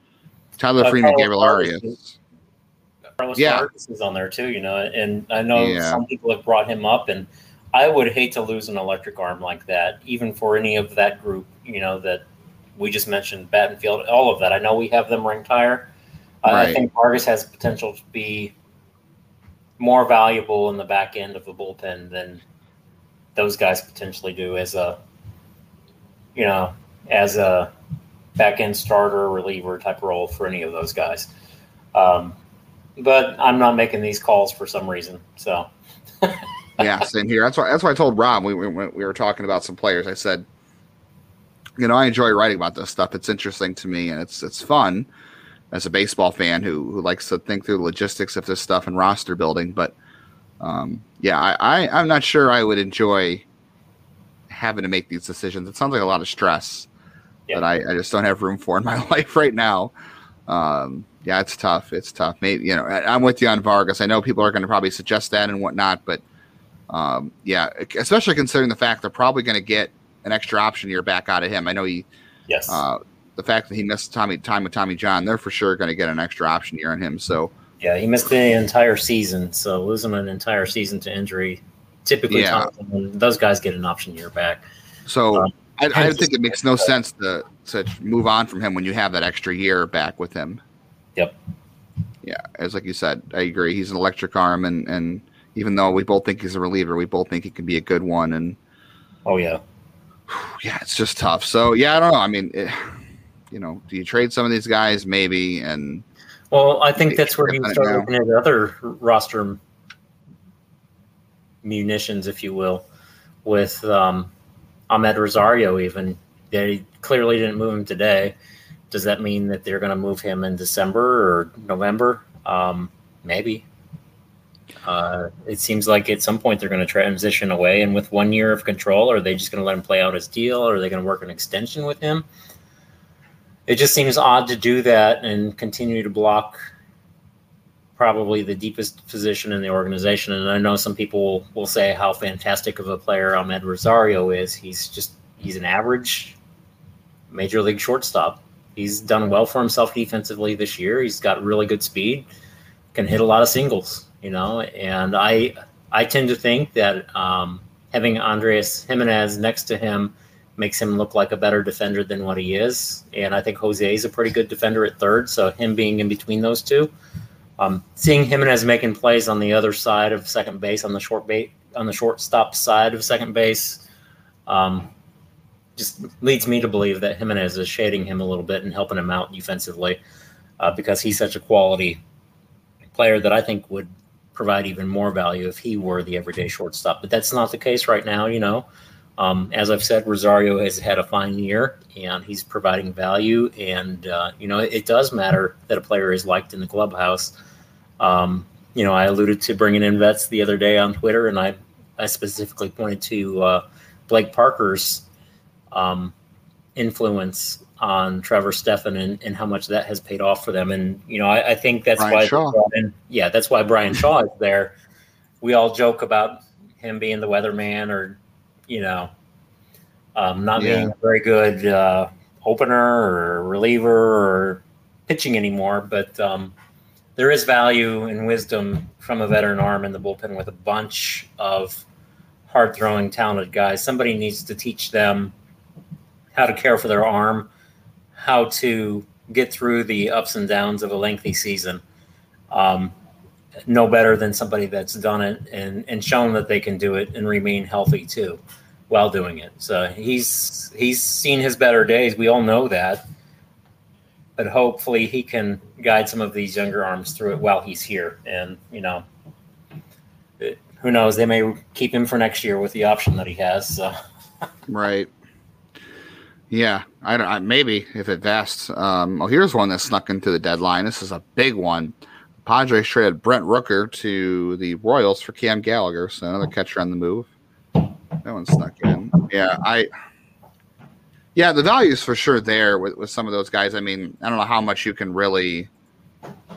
Tyler uh, Freeman, Gabriel Arias. Carlos yeah. Vargas is on there too, you know, and I know yeah. some people have brought him up, and I would hate to lose an electric arm like that, even for any of that group, you know, that we just mentioned, Battenfield, all of that. I know we have them ranked higher. Right. I think Vargas has potential to be more valuable in the back end of the bullpen than those guys potentially do as a, you know, as a back end starter reliever type role for any of those guys. Um, but I'm not making these calls for some reason. So. yeah, same here. That's why. That's why I told Rob we, we we were talking about some players. I said, you know, I enjoy writing about this stuff. It's interesting to me, and it's it's fun as a baseball fan who who likes to think through the logistics of this stuff and roster building. But um, yeah, I, I I'm not sure I would enjoy having to make these decisions. It sounds like a lot of stress that I, I just don't have room for in my life right now. Um, yeah, it's tough. It's tough. Maybe you know, I, am with you on Vargas. I know people are going to probably suggest that and whatnot, but um, yeah, especially considering the fact they're probably going to get an extra option year back out of him. I know he, yes, uh, the fact that he missed Tommy time with Tommy John, they're for sure going to get an extra option year on him. So yeah, he missed the entire season. So losing an entire season to injury, typically, yeah. those guys get an option year back. So um, I, I think it makes no sense to to move on from him when you have that extra year back with him. Yep. Yeah, as like you said, I agree. He's an electric arm, and and even though we both think he's a reliever, we both think he can be a good one. And oh yeah, yeah, it's just tough. So yeah, I don't know. I mean, it, you know, do you trade some of these guys? Maybe. And well, I think that's where you start looking at other roster munitions, if you will, with um, Amed Rosario. Even they clearly didn't move him today does that mean that they're going to move him in December or November? Um, maybe. Uh, it seems like at some point they're going to transition away, and with one year of control, are they just going to let him play out his deal, or are they going to work an extension with him? It just seems odd to do that and continue to block probably the deepest position in the organization. And I know some people will say how fantastic of a player Amed Rosario is. He's just he's an average major league shortstop he's done well for himself defensively this year. He's got really good speed, can hit a lot of singles, you know. And I I tend to think that um, having Andres Gimenez next to him makes him look like a better defender than what he is. And I think Jose is a pretty good defender at third. So him being in between those two, um, seeing Gimenez making plays on the other side of second base on the short bait on the shortstop side of second base. Um, just leads me to believe that Gimenez is shading him a little bit and helping him out defensively uh, because he's such a quality player that I think would provide even more value if he were the everyday shortstop. But that's not the case right now, you know. Um, as I've said, Rosario has had a fine year and he's providing value. And, uh, you know, it, does matter that a player is liked in the clubhouse. Um, you know, I alluded to bringing in vets the other day on Twitter, and I, I specifically pointed to uh, Blake Parker's um, influence on Trevor Stephan and, and, how much that has paid off for them. And you know, I, I think that's Bryan why Shaw. In, yeah, that's why Bryan Shaw is there. We all joke about him being the weatherman or you know um, not yeah. being a very good uh, opener or reliever or pitching anymore, but um, there is value and wisdom from a veteran arm in the bullpen with a bunch of hard throwing, talented guys. Somebody needs to teach them how to care for their arm, how to get through the ups and downs of a lengthy season. Um, no better than somebody that's done it and, and shown that they can do it and remain healthy too while doing it. So he's he's seen his better days. We all know that. But hopefully he can guide some of these younger arms through it while he's here. And, you know, who knows? They may keep him for next year with the option that he has. So. right. Yeah, I don't. I, maybe if it vests. Um, well, here's one that snuck into the deadline. This is a big one. Padres traded Brent Rooker to the Royals for Cam Gallagher, so another catcher on the move. That one snuck in. Yeah, I. Yeah, the value is for sure there with, with some of those guys. I mean, I don't know how much you can really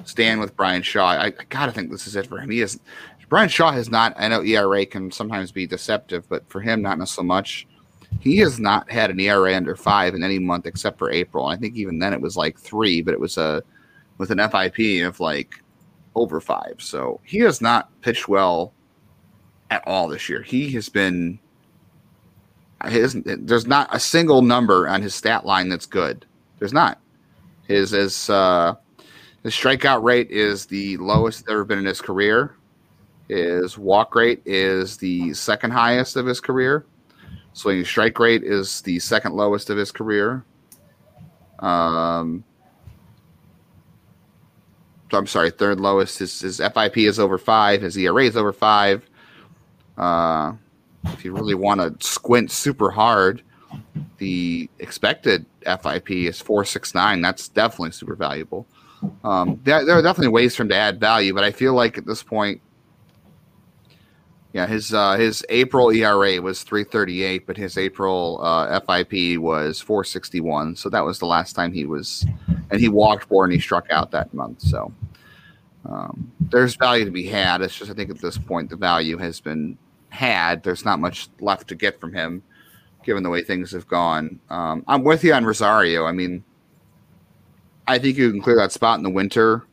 stand with Bryan Shaw. I, I gotta think this is it for him. He is Bryan Shaw has not. I know ERA can sometimes be deceptive, but for him, not so much. He has not had an ERA under five in any month except for April. I think even then it was like three, but it was a with an FIP of like over five. So he has not pitched well at all this year. He has been his there's not a single number on his stat line that's good. There's not. His his uh his strikeout rate is the lowest ever been in his career. His walk rate is the second highest of his career. Swinging strike rate is the second lowest of his career. Um, I'm sorry, third lowest. His, his FIP is over five. His ERA is over five. Uh, if you really want to squint super hard, the expected FIP is 469. That's definitely super valuable. Um, there, there, are definitely ways for him to add value, but I feel like at this point, yeah, his uh, his April ERA was 338, but his April uh, FIP was 461. So that was the last time he was, and he walked more and he struck out that month. So um, there's value to be had. It's just I think at this point the value has been had. There's not much left to get from him, given the way things have gone. Um, I'm with you on Rosario. I mean, I think you can clear that spot in the winter.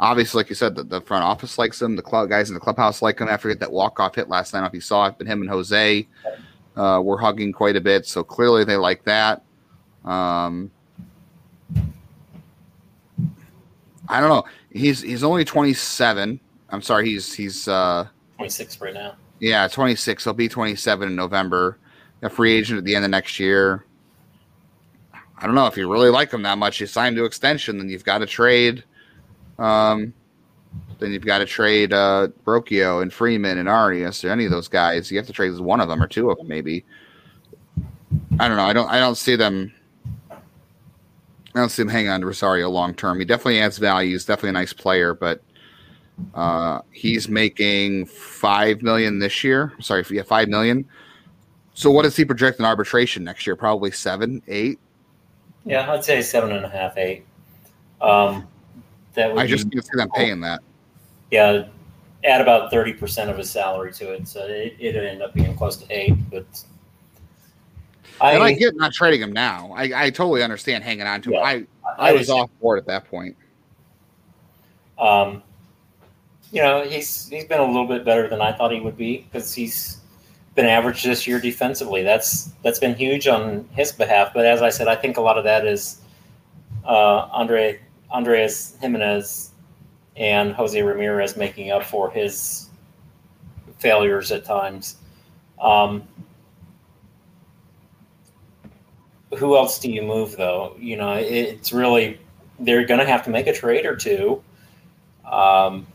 Obviously, like you said, the, the front office likes him. The club guys in the clubhouse like him. I forget that walk off hit last night, if you saw it, but him and Jose uh, were hugging quite a bit. So clearly they like that. Um, I don't know. He's he's only 27. I'm sorry. He's he's uh, 26 right now. Yeah, 26. He'll be 27 in November. A free agent at the end of next year. I don't know if you really like him that much. You sign to extension, then you've got to trade. Um, then you've got to trade uh, and Freeman and Arias or any of those guys. You have to trade one of them or two of them, maybe. I don't know. I don't. I don't see them. I don't see him hanging on to Rosario long term. He definitely adds value. He's definitely a nice player, but uh, he's making five million this year. Sorry, yeah, five million. So what does he project in arbitration next year? Probably seven, eight. Yeah, I'd say seven and a half, eight. Um, that would I just can't see them paying that. Yeah, add about thirty percent of his salary to it, so it it end up being close to eight. But I, and I get not trading him now. I, I totally understand hanging on to yeah, him. I I, I was off board at that point. Um, you know, he's he's been a little bit better than I thought he would be because he's been average this year defensively. That's that's been huge on his behalf. But as I said, I think a lot of that is uh, Andre Andres Gimenez and Jose Ramirez making up for his failures at times. Um, who else do you move though? You know, it's really they're going to have to make a trade or two. Um,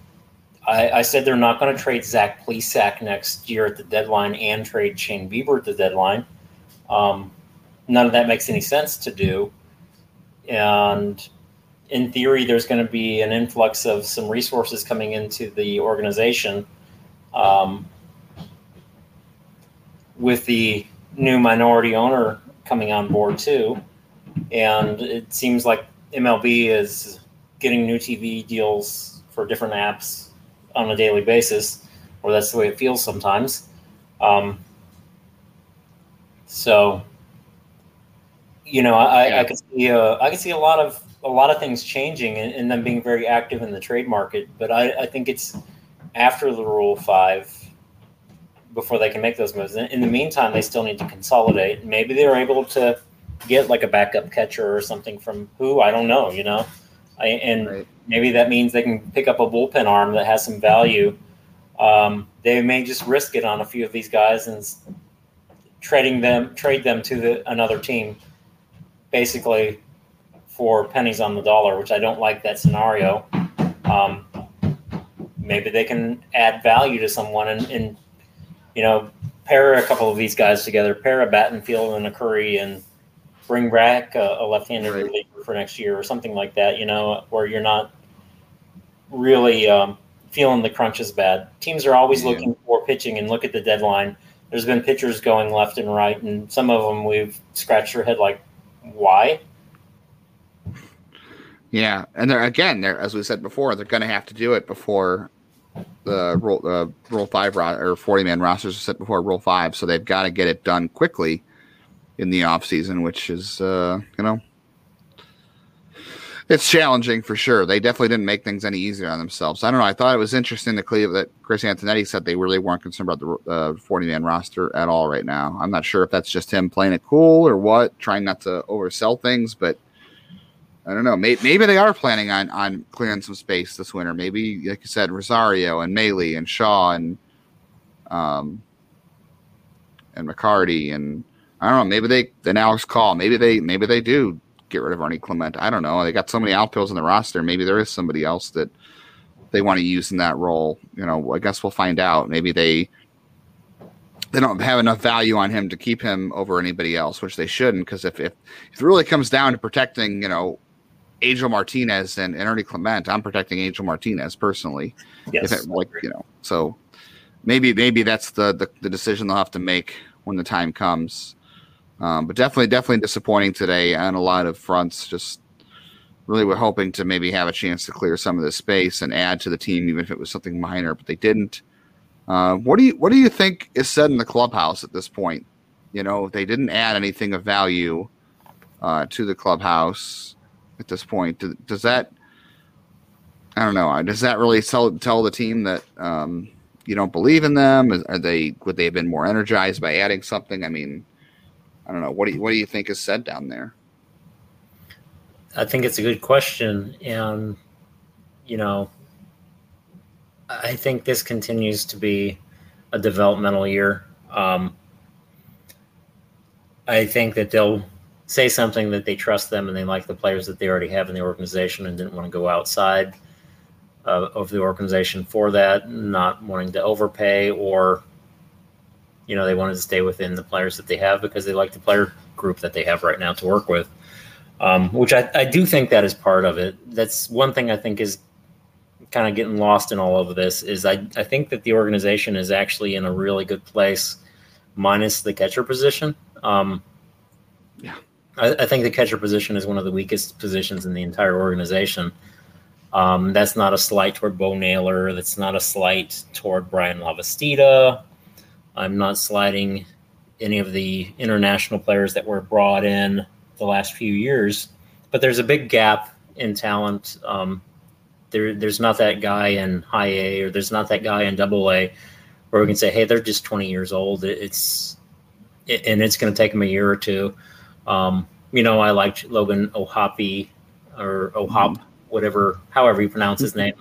I, I, said they're not going to trade Zach Plesac next year at the deadline and trade Shane Bieber at the deadline. Um, none of that makes any sense to do. And in theory, there's going to be an influx of some resources coming into the organization um, with the new minority owner coming on board too. And it seems like MLB is getting new TV deals for different apps on a daily basis, or that's the way it feels sometimes. Um, so, you know, I, yeah. I can see uh, I can see a lot of a lot of things changing and, and them being very active in the trade market. But I, I think it's after the Rule Five before they can make those moves. In the meantime, they still need to consolidate. Maybe they're able to get like a backup catcher or something from who I don't know. You know, I, and right. maybe that means they can pick up a bullpen arm that has some value. Um, they may just risk it on a few of these guys and trading them, trade them to the, another team, basically for pennies on the dollar. Which I don't like that scenario. Um, maybe they can add value to someone and, and, you know pair a couple of these guys together, pair a Battenfield and a Curry, and bring back a, a left-handed Right. reliever for next year or something like that. You know, where you're not really um, feeling the crunch as bad. Teams are always Yeah. looking for pitching and look at the deadline. There's been pitchers going left and right, and some of them we've scratched our head like, why? Yeah, and they're again, they're as we said before, they're going to have to do it before the rule uh, five ro- or forty man rosters are set before rule five, so they've got to get it done quickly in the off season, which is uh, you know it's challenging for sure. They definitely didn't make things any easier on themselves. I don't know. I thought it was interesting that Cleveland that Chris Antonetti said they really weren't concerned about the uh, forty man roster at all right now. I'm not sure if that's just him playing it cool or what, trying not to oversell things, but. I don't know. Maybe, maybe they are planning on on clearing some space this winter. Maybe, like you said, Rosario and Maile and Shaw and um and McCarty and I don't know. Maybe they then Alex Call. Maybe they maybe they do get rid of Ernie Clement. I don't know. They got so many outfields in the roster. Maybe there is somebody else that they want to use in that role. You know, I guess we'll find out. Maybe they they don't have enough value on him to keep him over anybody else, which they shouldn't. Because if, if if it really comes down to protecting, you know, Angel Martinez and, and Ernie Clement, I'm protecting Angel Martinez personally. Yes, If it like you know, so maybe maybe that's the, the the decision they'll have to make when the time comes. Um, but definitely definitely disappointing today on a lot of fronts. Just really were hoping to maybe have a chance to clear some of this space and add to the team, even if it was something minor, but they didn't. Uh, what do you what do you think is said in the clubhouse at this point? You know, they didn't add anything of value uh, to the clubhouse at this point. Does, does that I don't know. Does that really tell tell the team that um, you don't believe in them? Are they would they have been more energized by adding something? I mean, I don't know. What do you, what do you think is said down there? I think it's a good question, and you know, I think this continues to be a developmental year. Um, I think that they'll say something that they trust them and they like the players that they already have in the organization and didn't want to go outside uh, of the organization for that, not wanting to overpay or you know they wanted to stay within the players that they have because they like the player group that they have right now to work with um, which I, I do think that is part of it. That's one thing I think is kind of getting lost in all of this is I, I think that the organization is actually in a really good place minus the catcher position. Um, Yeah. I, I think the catcher position is one of the weakest positions in the entire organization. Um, that's not a slight toward Bo Naylor. That's not a slight toward Bryan Lavastida. I'm not sliding any of the international players that were brought in the last few years, but there's a big gap in talent. Um, there, there's not that guy in high A or there's not that guy in double A where we can say, hey, they're just 20 years old. It's it, and it's going to take them a year or two. Um, you know, I liked Logan O'Hoppe or Ohop, whatever, however you pronounce his name.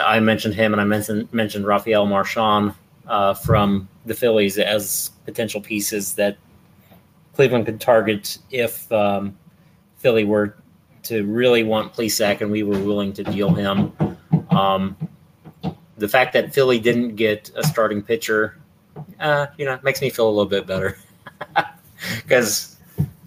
I mentioned him, and I mentioned mentioned Rafael Marchand uh, from the Phillies as potential pieces that Cleveland could target if um, Philly were to really want Plesac and we were willing to deal him. Um, the fact that Philly didn't get a starting pitcher, uh, you know, makes me feel a little bit better because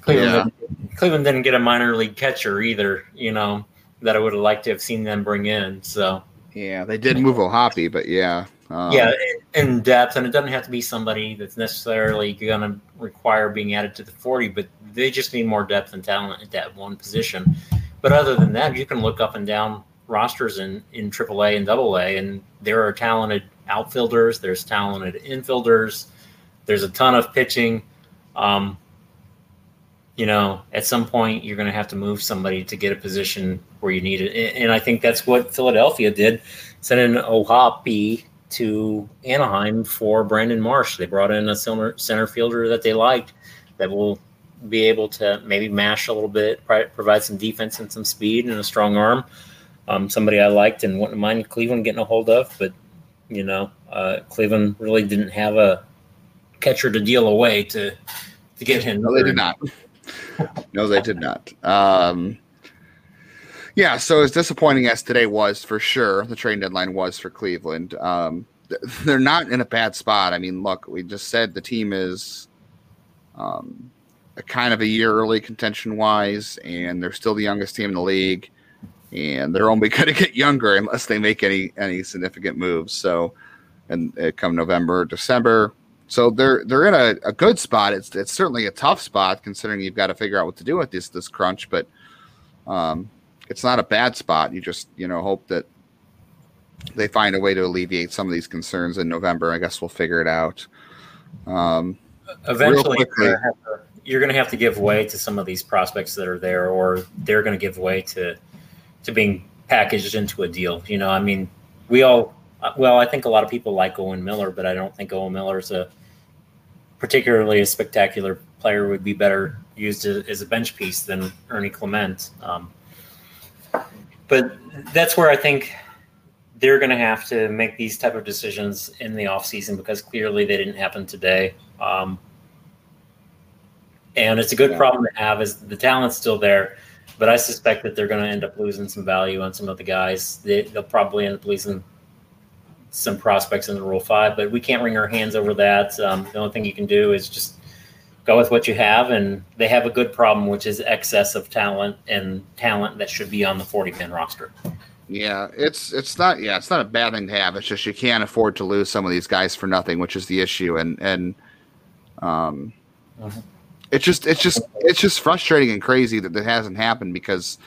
Cleveland, Yeah. didn't- Cleveland didn't get a minor league catcher either. You know that I would have liked to have seen them bring in. So Yeah, they did move O'Hoppe, but yeah, um, yeah, in- depth, and it doesn't have to be somebody that's necessarily going to require being added to the 40, but they just need more depth and talent at that one position. But other than that, you can look up and down rosters in, in AAA and AA, and there are talented outfielders, there's talented infielders, there's a ton of pitching. Um, you know, at some point, you're going to have to move somebody to get a position where you need it. And- I think that's what Philadelphia did, sending O'Hoppe to Anaheim for Brandon Marsh. They brought in a center, center fielder that they liked that will be able to maybe mash a little bit, provide some defense and some speed and a strong arm. Um, somebody I liked and wouldn't mind Cleveland getting a hold of, but you know, uh, Cleveland really didn't have a catcher to deal away to to get him. No, they did not. No, they did not. Um, yeah, so as disappointing as today was for sure, the trade deadline was for Cleveland. Um, they're not in a bad spot. I mean, look, we just said the team is, um, a kind of a year early contention wise, and they're still the youngest team in the league, and they're only going to get younger unless they make any any significant moves. So, and uh, come November, December, so they're they're in a, a good spot. It's it's certainly a tough spot considering you've got to figure out what to do with this this crunch, but um, it's not a bad spot. You just you know hope that they find a way to alleviate some of these concerns in November. I guess we'll figure it out. Um, Eventually, you're going to have to give way to some of these prospects that are there, or they're going to give way to to being packaged into a deal. You know, I mean, we all well, I think a lot of people like Owen Miller, but I don't think Owen Miller is a particularly a spectacular player. Would be better used as a bench piece than Ernie Clement. Um, but that's where I think they're going to have to make these type of decisions in the offseason because clearly they didn't happen today. Um, and it's a good problem to have is the talent's still there, but I suspect that they're going to end up losing some value on some of the guys. They, they'll probably end up losing some prospects in the Rule Five, but we can't wring our hands over that. Um, the only thing you can do is just go with what you have, and they have a good problem, which is excess of talent and talent that should be on the forty-man roster. Yeah, it's it's not yeah, it's not a bad thing to have. It's just you can't afford to lose some of these guys for nothing, which is the issue. And and um, mm-hmm. it's just it's just it's just frustrating and crazy that that hasn't happened because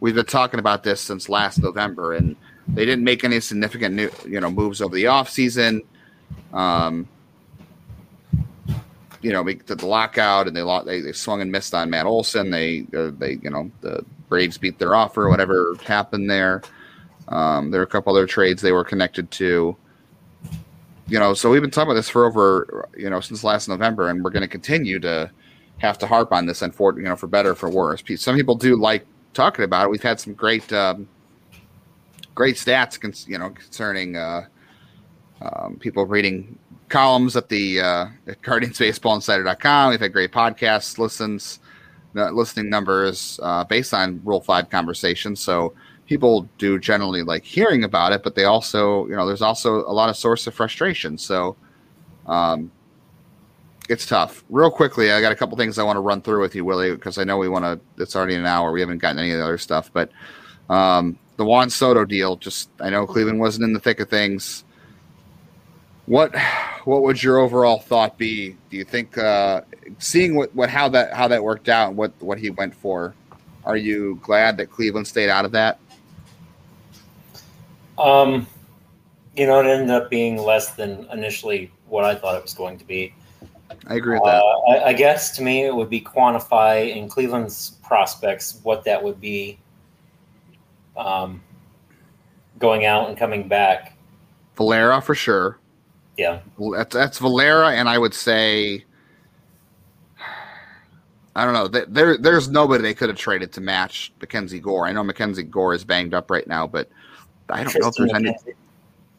we've been talking about this since last November, and they didn't make any significant new you know moves over the off season. Um, you know, the, the lockout and they, they they swung and missed on Matt Olson. They uh, they you know the Braves beat their offer. Whatever happened there. Um, there are a couple other trades they were connected to. You know, so we've been talking about this for over, you know, since last November, and we're going to continue to have to harp on this, for you know, for better or for worse. Some people do like talking about it. We've had some great, um, great stats, you know, concerning uh, um, people reading columns at the uh, at GuardiansBaseballInsider.com. We've had great podcasts, listens, uh, listening numbers uh, based on Rule Five conversations. So people do generally like hearing about it, but they also, you know, there's also a lot of source of frustration. So, um, it's tough. Real quickly, I got a couple things I want to run through with you, Willie, because I know we want to. It's already an hour. We haven't gotten any of the other stuff, but um, the Juan Soto deal. Just I know Cleveland wasn't in the thick of things. What what would your overall thought be? Do you think uh, seeing what, what how that how that worked out and what what he went for? Are you glad that Cleveland stayed out of that? Um, you know, it ended up being less than initially what I thought it was going to be. I agree with that. Uh, I, I, guess to me, it would be quantify in Cleveland's prospects what that would be um, going out and coming back. Valera for sure. Yeah, that's, that's Valera, and I would say, I don't know. There, there's nobody they could have traded to match Mackenzie Gore. I know Mackenzie Gore is banged up right now, but I don't Triston know if there's any.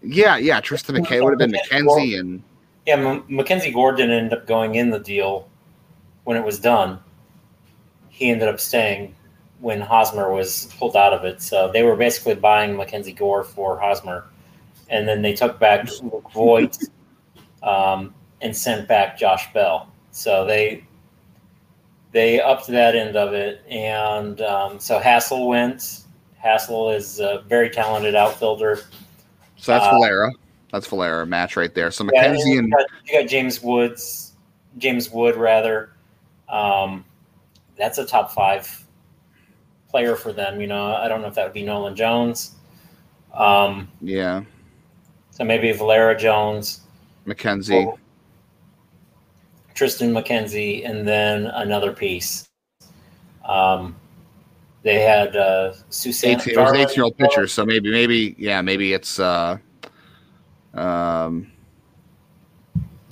Yeah, yeah, Triston McKay would have been Mackenzie and. Yeah, M- Mackenzie Gore didn't end up going in the deal when it was done. He ended up staying when Hosmer was pulled out of it. So they were basically buying Mackenzie Gore for Hosmer, and then they took back Luke Voit um, and sent back Josh Bell. So they they upped that end of it, and um, so Hassell went Hassell is a very talented outfielder. So that's uh, Valera. That's Valera match right there. So Mackenzie yeah, and you got, you got, James Woods, James Wood rather. Um, that's a top five player for them. You know, I don't know if that would be Nolan Jones. Um, yeah. So maybe Valera Jones, McKenzie, Triston McKenzie, and then another piece. Um, they had uh, Susana. 18, it was an 18 year old pitcher, so maybe, maybe, yeah, maybe it's, uh, um,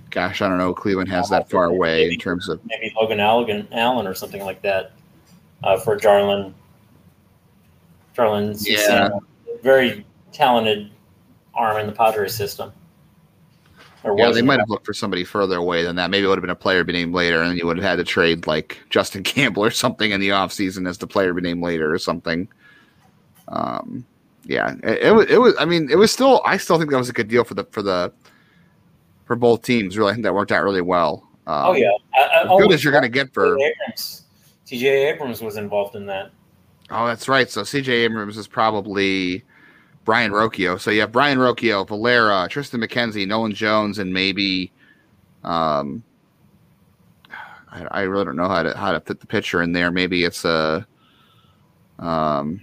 gosh, I don't know. Cleveland has that far away maybe, in terms of maybe Logan Allen, Allen or something like that uh, for Jarlin. Jarlin, yeah, very talented arm in the Padres system. yeah, they might have looked for somebody further away than that. Maybe it would have been a player be named later, and you would have had to trade like Justin Campbell or something in the offseason as the player be named later or something. Um, yeah, it, it, was. It was. I mean, it was still. I still think that was a good deal for the for the for both teams. Really, I think that worked out really well. Um, oh yeah, I, I, as oh, good as you're going to get for. Abrams. C.J. Abrams was involved in that. Oh, that's right. So C.J. Abrams is probably Brayan Rocchio. So you have Brayan Rocchio, Valera, Triston McKenzie, Nolan Jones, and maybe. Um, I, I really don't know how to how to fit the picture in there. Maybe it's a. Um,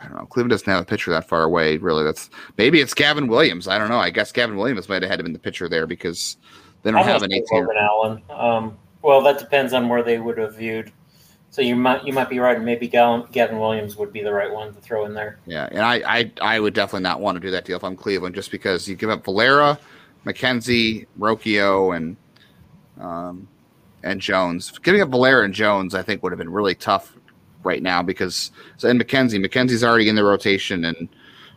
I don't know. Cleveland doesn't have a pitcher that far away, really. That's maybe it's Gavin Williams. I don't know. I guess Gavin Williams might have had him in the picture there because they don't I have an 18. Logan Allen. Um, well, that depends on where they would have viewed. So you might you might be right. And maybe Gavin, Williams would be the right one to throw in there. Yeah, and I, I I would definitely not want to do that deal if I'm Cleveland, just because you give up Valera, McKenzie, Rocchio, and um, and Jones. Giving up Valera and Jones, I think, would have been really tough right now because and McKenzie, McKenzie's already in the rotation, and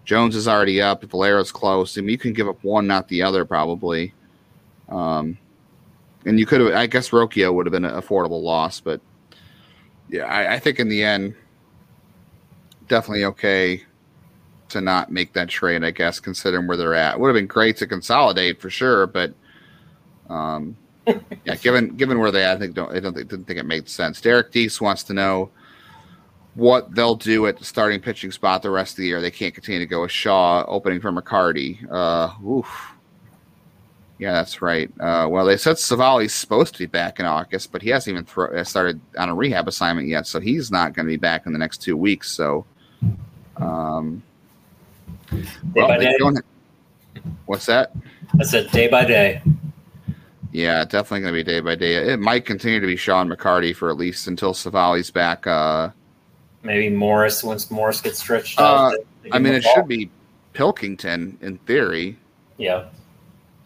Jones is already up. Valera's close. I mean, you can give up one, not the other, probably. Um, and you could have, I guess, Rocchio would have been an affordable loss, but yeah, I, I think in the end, definitely okay to not make that trade. I guess considering where they're at, would have been great to consolidate for sure, but um, yeah, given given where they at, I think don't I don't think, didn't think it made sense. Derek Deese wants to know what they'll do at the starting pitching spot the rest of the year. They can't continue to go with Shaw opening for McCarty. Uh, oof. Yeah, that's right. Uh, well, they said Civale's supposed to be back in August, but he hasn't even thro- uh, started on a rehab assignment yet, so he's not going to be back in the next two weeks. So, um, Day well, they day. don't- what's that? I said day by day. Yeah, definitely going to be day by day. It might continue to be Sean McCarty for at least until Civale's back. Uh, Maybe Morris once Morris gets stretched Uh, out. they I mean, it should be Pilkington in theory. Yeah,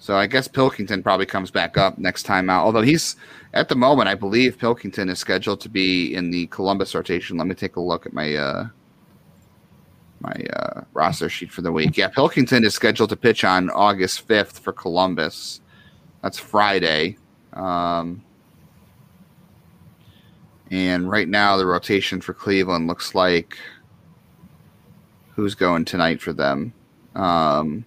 So I guess Pilkington probably comes back up next time out. Although he's at the moment, I believe Pilkington is scheduled to be in the Columbus rotation. Let me take a look at my uh, my uh, roster sheet for the week. Yeah, Pilkington is scheduled to pitch on August fifth for Columbus. That's Friday. Um, and right now, the rotation for Cleveland looks like who's going tonight for them. Um,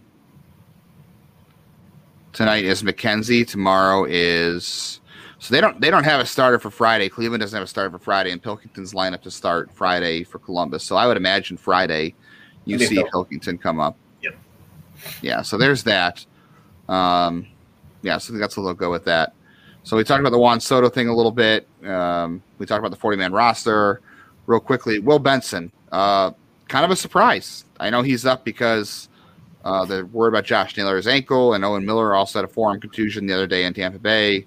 tonight is McKenzie. Tomorrow is so they don't they don't have a starter for Friday. Cleveland doesn't have a starter for Friday, and Pilkington's lineup to start Friday for Columbus. So I would imagine Friday you see Pil- Pilkington come up. Yep. Yeah. So there's that. Um, yeah. So I think that's a little go with that. So we talked about the Juan Soto thing a little bit. Um, we talked about the 40 man roster real quickly. Will Benson, uh, kind of a surprise. I know he's up because uh, they're worried about Josh Naylor's ankle, and Owen Miller also had a forearm contusion the other day in Tampa Bay.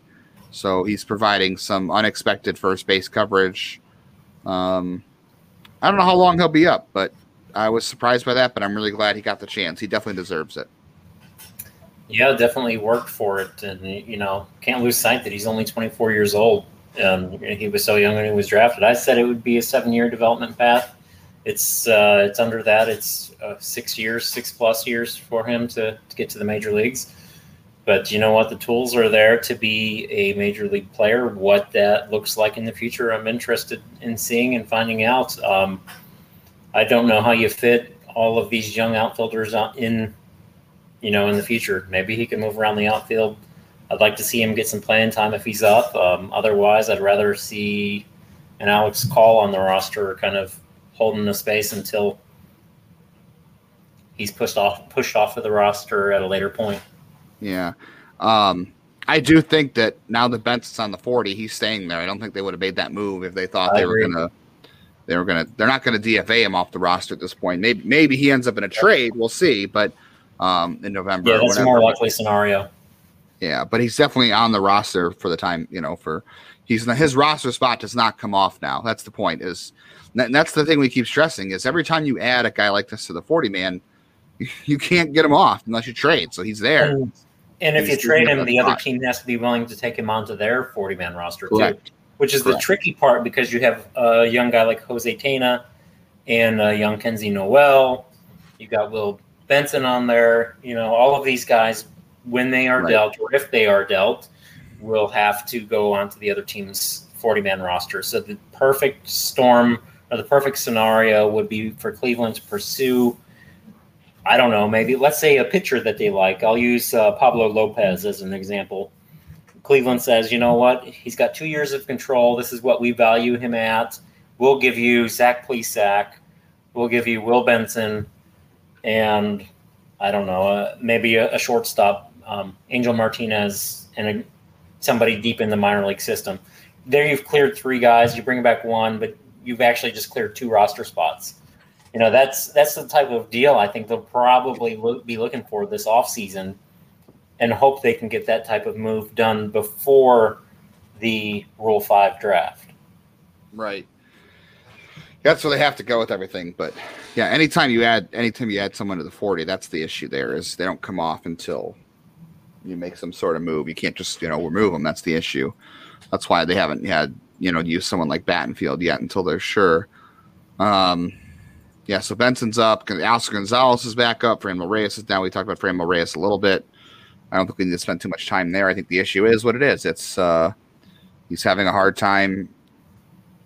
So he's providing some unexpected first base coverage. Um, I don't know how long he'll be up, but I was surprised by that. But I'm really glad he got the chance. He definitely deserves it. yeah, definitely worked for it, and you know can't lose sight that he's only 24 years old. Um, he was so young when he was drafted. I said it would be a seven-year development path. It's uh, it's under that. It's uh, six years, six plus years for him to, to get to the major leagues. But you know what? The tools are there to be a major league player. What that looks like in the future, I'm interested in seeing and finding out. Um, I don't know how you fit all of these young outfielders in, you know, in the future. Maybe he can move around the outfield. I'd like to see him get some playing time if he's up. Um, otherwise, I'd rather see an Alex Call on the roster, kind of holding the space until he's pushed off pushed off of the roster at a later point. Yeah. Um, I do think that now that Benson's on the 40, he's staying there. I don't think they would have made that move if they thought I they were gonna they were gonna they're not gonna DFA him off the roster at this point. Maybe maybe he ends up in a trade, we'll see, but um in November Yeah, that's a more likely scenario. Yeah, but he's definitely on the roster for the time, you know, for he's his roster spot does not come off now. That's the point is and that's the thing we keep stressing is every time you add a guy like this to the 40 man, you can't get him off unless you trade. So he's there. And, and if you trade him, the other spot. team has to be willing to take him onto their 40 man roster too. Which is Correct. the tricky part because you have a young guy like Jose Tena and a young Kenzie Noel. You got Will Benson on there. You know, all of these guys, when they are Right. dealt or if they are dealt, will have to go onto the other team's 40 man roster. So the perfect storm or the perfect scenario would be for Cleveland to pursue I don't know, maybe let's say a pitcher that they like. I'll use uh, Pablo Lopez as an example. Cleveland says, you know what? He's got two years of control. This is what we value him at. We'll give you Zach Plesac. We'll give you Will Benson, and I don't know, uh, maybe a, a shortstop, um, Angel Martinez, and a, somebody deep in the minor league system. There, you've cleared three guys. You bring back one, but you've actually just cleared two roster spots. You know, that's that's the type of deal I think they'll probably lo- be looking for this offseason and hope they can get that type of move done before the Rule 5 draft. Right. That's where they have to go with everything. But yeah, anytime you add anytime you add someone to the 40, that's the issue there is they don't come off until you make some sort of move. You can't just, you know, remove them. That's the issue. That's why they haven't had, you know, use someone like Battenfield yet until they're sure. Um, yeah, so Benson's up. Oscar Gonzalez is back up. Franmil Reyes is down. We talked about Franmil Reyes a little bit. I don't think we need to spend too much time there. I think the issue is what it is. It's uh, he's having a hard time,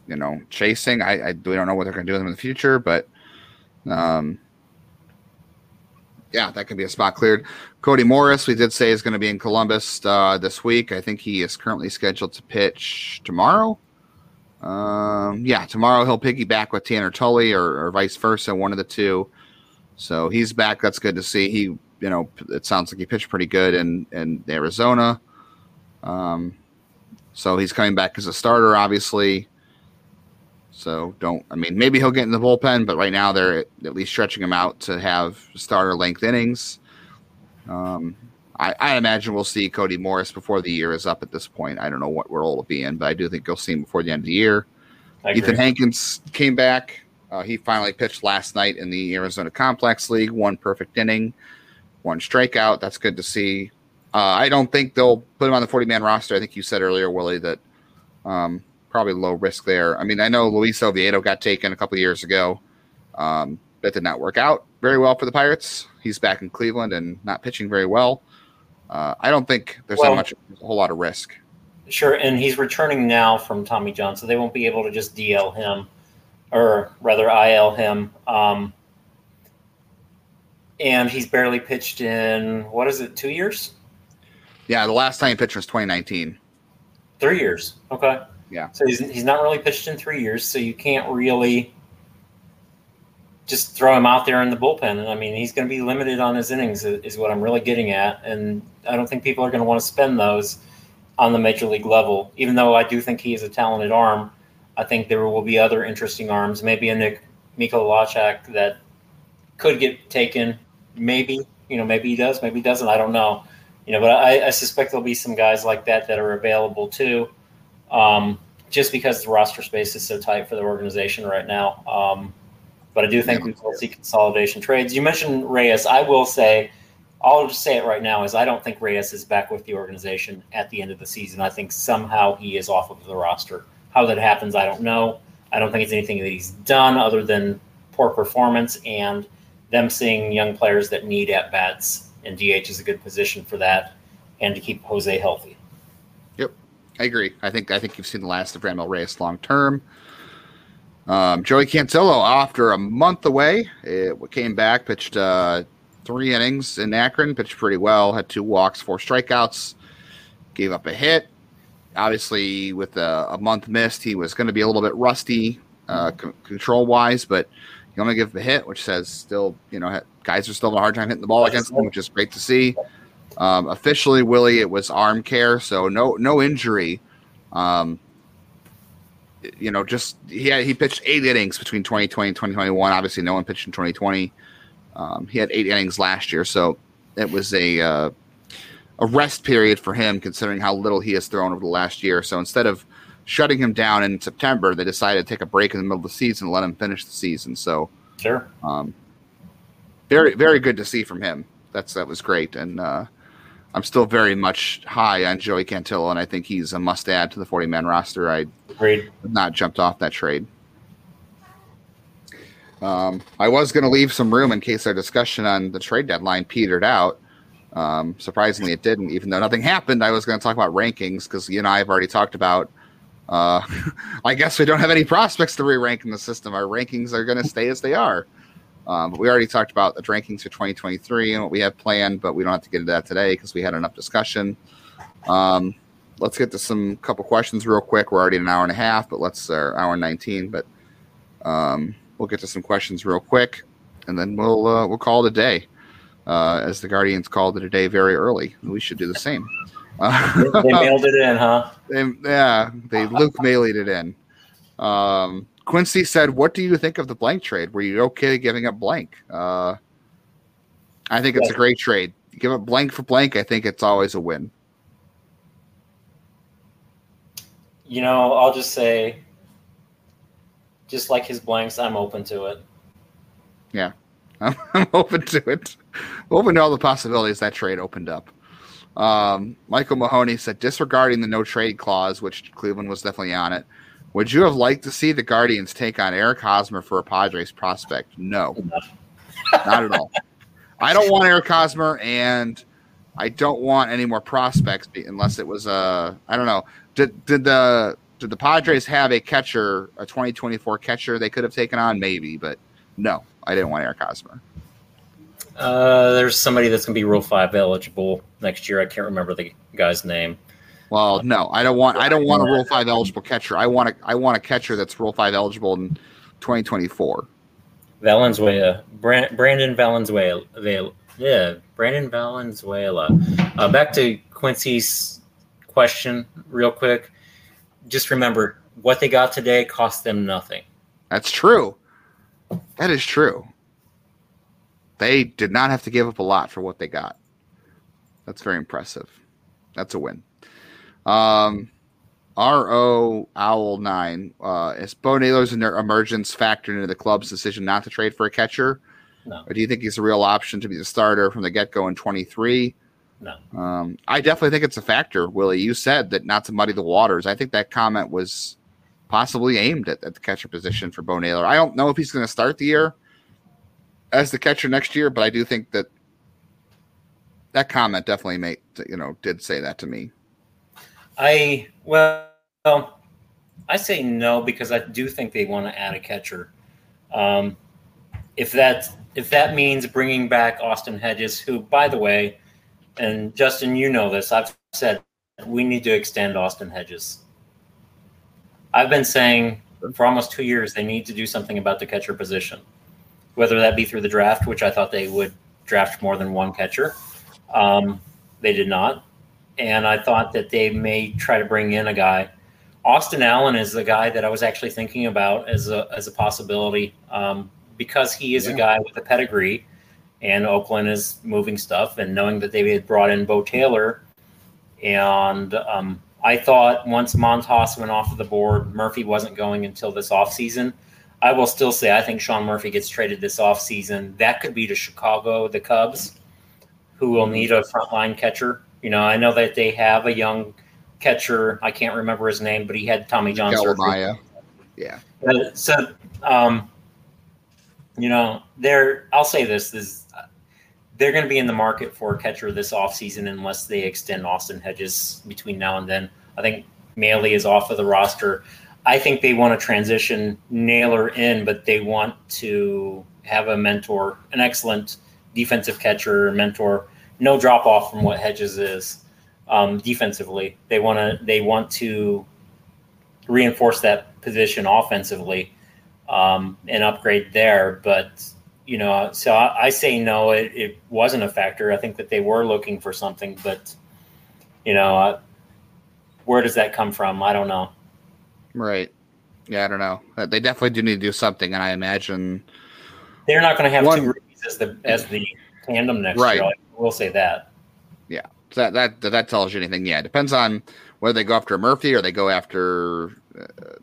you know, chasing. I, I we don't know what they're going to do with him in the future, but um, yeah, that could be a spot cleared. Cody Morris, we did say is going to be in Columbus uh, this week. I think he is currently scheduled to pitch tomorrow. Um, yeah, tomorrow he'll piggyback with Tanner Tully or, or vice versa, one of the two. So he's back. That's good to see. He you know, it sounds like he pitched pretty good in in Arizona. Um, so he's coming back as a starter, obviously. So don't. I mean, maybe he'll get in the bullpen, but right now they're at least stretching him out to have starter length innings. Um, I, I, imagine we'll see Cody Morris before the year is up. At this point, I don't know what role will be in, but I do think you'll see him before the end of the year. Ethan Hankins came back. Uh, he finally pitched last night in the Arizona Complex League, one perfect inning one strikeout. That's good to see. Uh, I don't think they'll put him on the 40 man roster. I think you said earlier, Willie, that um, probably low risk there. I mean, I know Luis Oviedo got taken a couple years ago. Um, that did not work out very well for the Pirates. He's back in Cleveland and not pitching very well. Uh, I don't think there's well, much, a whole lot of risk. Sure, and he's returning now from Tommy John, so they won't be able to just DL him, or rather IL him. Um, and he's barely pitched in what is it, two years? Yeah, the last time he pitched was 2019. Three years. Okay. Yeah. So he's he's not really pitched in three years, so you can't really just throw him out there in the bullpen. And I mean, he's going to be limited on his innings, is what I'm really getting at. And I don't think people are going to want to spend those on the major league level. Even though I do think he is a talented arm, I think there will be other interesting arms. Maybe a Nick Mikolajchak that could get taken maybe you know maybe he does maybe he doesn't i don't know you know but i, I suspect there'll be some guys like that that are available too um, just because the roster space is so tight for the organization right now. Um, but i do think yeah. we will see consolidation trades. You mentioned reyes. I will say i'll just say it right now is i don't think reyes is back with the organization at the end of the season. I think somehow he is off of the roster. How that happens i don't know. I don't think it's anything that he's done other than poor performance and them seeing young players that need at bats, and DH is a good position for that, and to keep Jose healthy. I agree. I think I think you've seen the last of Franmil Reyes long term. Um, Joey Cantillo, after a month away, it came back, pitched uh, three innings in Akron, pitched pretty well, had two walks, four strikeouts, gave up a hit. Obviously, with a, a month missed, he was going to be a little bit rusty uh, c- control wise, but you only give him a hit, which says still, you know, guys are still having a hard time hitting the ball against him, which is great to see. Um, officially, Willie, it was arm care, so no no injury. Um, you know, just he had, he pitched eight innings between 2020 and 2021. Obviously, no one pitched in 2020. Um, he had eight innings last year, so it was a uh, a rest period for him, considering how little he has thrown over the last year. So instead of shutting him down in September, they decided to take a break in the middle of the season and let him finish the season. So, sure, um, very very good to see from him. That's that was great, and uh, I'm still very much high on Joey Cantillo, and I think he's a must add to the 40 man roster. I Agreed. not jumped off that trade. Um, I was going to leave some room in case our discussion on the trade deadline petered out. Um, surprisingly, it didn't. Even though nothing happened, I was going to talk about rankings because you and I have already talked about uh, I guess we don't have any prospects to re-rank in the system. Our rankings are going to stay as they are. Um, but we already talked about the rankings for 2023 and what we have planned, but we don't have to get into that today because we had enough discussion. Um, let's get to some couple questions real quick. We're already an hour and a half, but let's uh, hour and 19. But um, we'll get to some questions real quick, and then we'll uh, we'll call it a day. Uh, as the Guardians called it a day very early, we should do the same. they, they mailed it in, huh? They, yeah, they Luke mailed it in. Um, Quincy said, "What do you think of the blank trade? Were you okay giving up blank?" Uh, I think it's a great trade. give up blank for blank. I think it's always a win. You know, I'll just say, just like his blanks, I'm open to it. Yeah, I'm, I'm open to it. Open to all the possibilities that trade opened up. Um, Michael Mahoney said, disregarding the no trade clause, which Cleveland was definitely on it. Would you have liked to see the Guardians take on Eric Hosmer for a Padres prospect? No, not at all. I don't want Eric Hosmer, and I don't want any more prospects unless it was a. Uh, I don't know. Did did the did the Padres have a catcher, a 2024 catcher they could have taken on? Maybe, but no, I didn't want Eric Hosmer. Uh, there's somebody that's going to be Rule Five eligible next year. I can't remember the guy's name. Well, no, I don't want. I don't want a Rule Five eligible catcher. I want a. I want a catcher that's Rule Five eligible in 2024. Valenzuela, Brandon Valenzuela, yeah, Brandon Valenzuela. Uh, back to Quincy's question, real quick. Just remember, what they got today cost them nothing. That's true. That is true. They did not have to give up a lot for what they got. That's very impressive. That's a win. Um, RO Owl nine. Uh, is Bo Naylor's emergence factored into the club's decision not to trade for a catcher? No. Or do you think he's a real option to be the starter from the get go in 23? No. Um, I definitely think it's a factor, Willie. You said that not to muddy the waters. I think that comment was possibly aimed at, at the catcher position for Bo Naylor. I don't know if he's going to start the year as the catcher next year, but I do think that that comment definitely made you know did say that to me. I well, I say no because I do think they want to add a catcher. Um, if that if that means bringing back Austin Hedges, who, by the way, and Justin, you know this, I've said we need to extend Austin Hedges. I've been saying for almost two years they need to do something about the catcher position, whether that be through the draft, which I thought they would draft more than one catcher. Um, they did not and I thought that they may try to bring in a guy. Austin Allen is the guy that I was actually thinking about as a as a possibility um, because he is yeah. a guy with a pedigree, and Oakland is moving stuff, and knowing that they had brought in Bo Taylor, and um, I thought once Montas went off of the board, Murphy wasn't going until this offseason. I will still say I think Sean Murphy gets traded this offseason. That could be to Chicago, the Cubs, who will need a frontline catcher you know, I know that they have a young catcher. I can't remember his name, but he had Tommy John surgery. Yeah. But, so, um, you know, they're. I'll say this: is they're going to be in the market for a catcher this offseason unless they extend Austin Hedges between now and then. I think Maile is off of the roster. I think they want to transition Naylor in, but they want to have a mentor, an excellent defensive catcher, mentor no drop off from what Hedges is um, defensively. They want to they want to reinforce that position offensively um, and upgrade there. But you know, so I, I say no. It, it, wasn't a factor. I think that they were looking for something, but you know, uh, where does that come from? I don't know. Right. Yeah, I don't know. Uh, they definitely do need to do something, and I imagine they're not going to have one, two rookies as the as the tandem next right. year. We'll say that. Yeah. So that that that tells you anything. Yeah, it depends on whether they go after Murphy or they go after uh,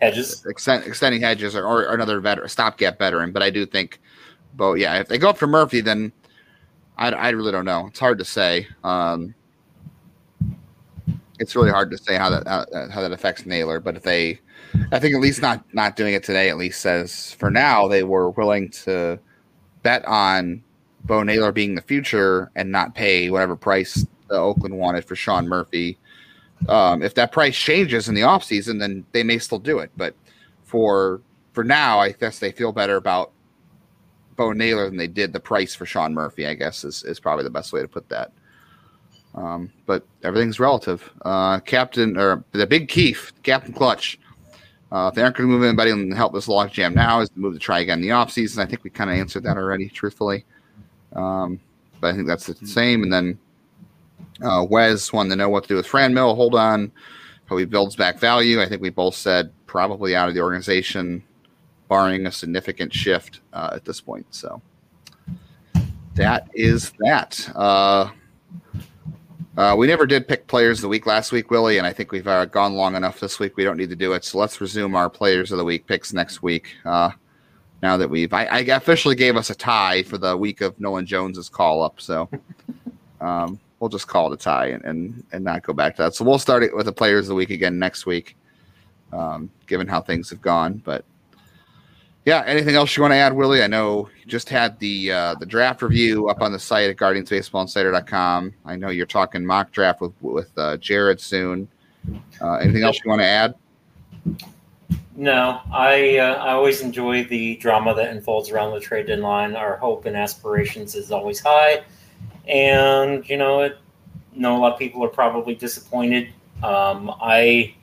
Hedges, extend, extending Hedges, or, or another veteran, stopgap veteran. But I do think, but yeah, if they go after Murphy, then I, I really don't know. It's hard to say. Um, it's really hard to say how that how, how that affects Naylor. But if they, I think at least not not doing it today at least says for now they were willing to bet on Bo Naylor being the future and not pay whatever price the Oakland wanted for Sean Murphy. Um, if that price changes in the offseason, then they may still do it. But for for now, I guess they feel better about Bo Naylor than they did the price for Sean Murphy. I guess is is probably the best way to put that. Um, but everything's relative. Uh, Captain or the Big Keef, Captain Clutch. Uh, if they aren't going to move anybody and help this logjam now, is the move to try again in the offseason. I think we kind of answered that already, truthfully. Um, but I think that's the same. And then uh, Wes wanted to know what to do with Franmil. Hold on, how he builds back value. I think we both said probably out of the organization, barring a significant shift uh, at this point. So that is that. Uh, uh, we never did pick players of the week last week, Willie, and I think we've uh, gone long enough this week. We don't need to do it. So let's resume our players of the week picks next week. Uh, now that we've, I, I, officially gave us a tie for the week of Nolan Jones's call up. So um, we'll just call it a tie and, and, and not go back to that. So we'll start it with the players of the week again next week, um, given how things have gone. But yeah, anything else you want to add, Willie? I know you just had the uh, the draft review up on the site at guardiansbaseballinsider.com. I know you're talking mock draft with with uh, Jared soon. Uh, anything else you want to add? No, I uh, I always enjoy the drama that unfolds around the trade deadline. Our hope and aspirations is always high, and you know, it, know a lot of people are probably disappointed. Um, I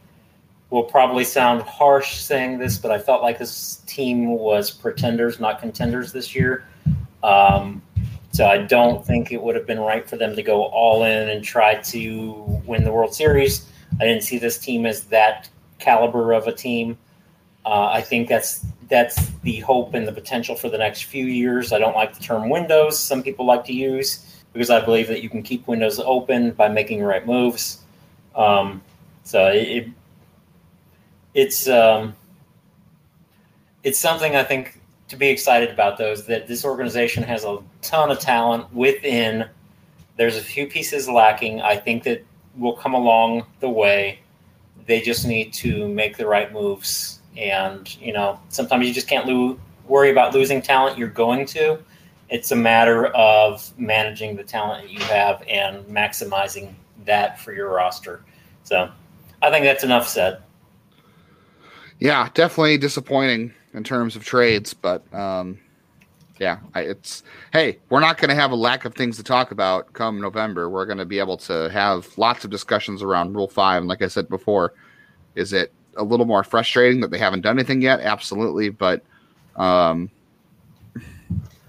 will probably sound harsh saying this, but I felt like this team was pretenders, not contenders this year. Um, so I don't think it would have been right for them to go all in and try to win the World Series. I didn't see this team as that caliber of a team. Uh, I think that's that's the hope and the potential for the next few years. I don't like the term windows. Some people like to use because I believe that you can keep windows open by making the right moves. Um, so it, it's um, it's something I think to be excited about. Those that this organization has a ton of talent within. There's a few pieces lacking. I think that will come along the way. They just need to make the right moves, and you know sometimes you just can't lo- worry about losing talent. You're going to. It's a matter of managing the talent that you have and maximizing that for your roster. So, I think that's enough said yeah, definitely disappointing in terms of trades, but um, yeah, I, it's hey, we're not going to have a lack of things to talk about come November. We're going to be able to have lots of discussions around Rule Five, and like I said before, is it a little more frustrating that they haven't done anything yet? Absolutely, but um,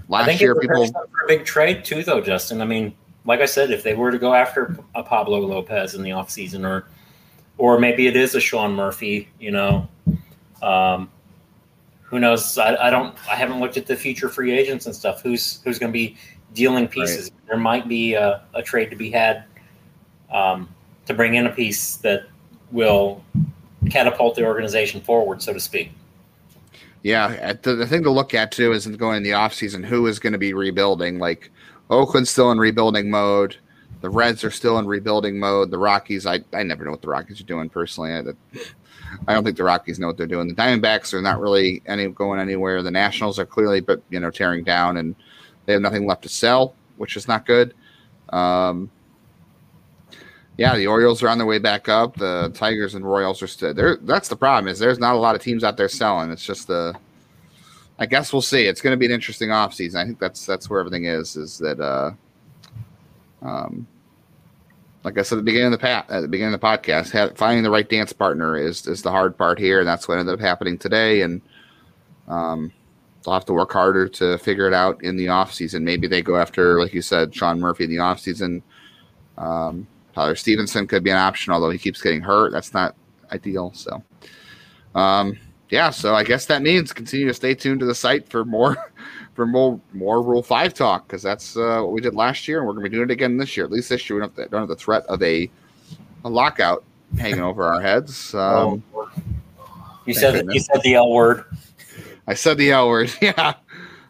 last I think year people for a big trade too, though, Justin. I mean, like I said, if they were to go after a Pablo Lopez in the offseason or or maybe it is a Sean Murphy, you know, um, who knows? I, I, don't. I haven't looked at the future free agents and stuff. Who's who's going to be dealing pieces? Right. There might be a, a, trade to be had um, to bring in a piece that will catapult the organization forward, so to speak. Yeah, the, the thing to look at too is going in the offseason, who is going to be rebuilding. Like Oakland's still in rebuilding mode. The Reds are still in rebuilding mode. The Rockies, I, I never know what the Rockies are doing personally. I, I don't think the Rockies know what they're doing. The Diamondbacks are not really any going anywhere. The Nationals are clearly, but you know, tearing down, and they have nothing left to sell, which is not good. Um, yeah, the Orioles are on their way back up. The Tigers and Royals are still there. That's the problem is there's not a lot of teams out there selling. It's just the. I guess we'll see. It's going to be an interesting offseason. I think that's that's where everything is. Is that uh, um, like I said at the beginning of the at the beginning of the podcast, finding the right dance partner is is the hard part here, and that's what ended up happening today. And um, they'll have to work harder to figure it out in the off season. Maybe they go after, like you said, Sean Murphy in the off season. Um, Tyler Stephenson could be an option, although he keeps getting hurt. That's not ideal. So, um, yeah. So I guess that means continue to stay tuned to the site for more for more more Rule Five talk because that's uh, what we did last year, and we're going to be doing it again this year. At least this year, we don't have, the, don't have the threat of a a lockout hanging over our heads. Um, oh, you said goodness. you said the L word. I said the L word. Yeah,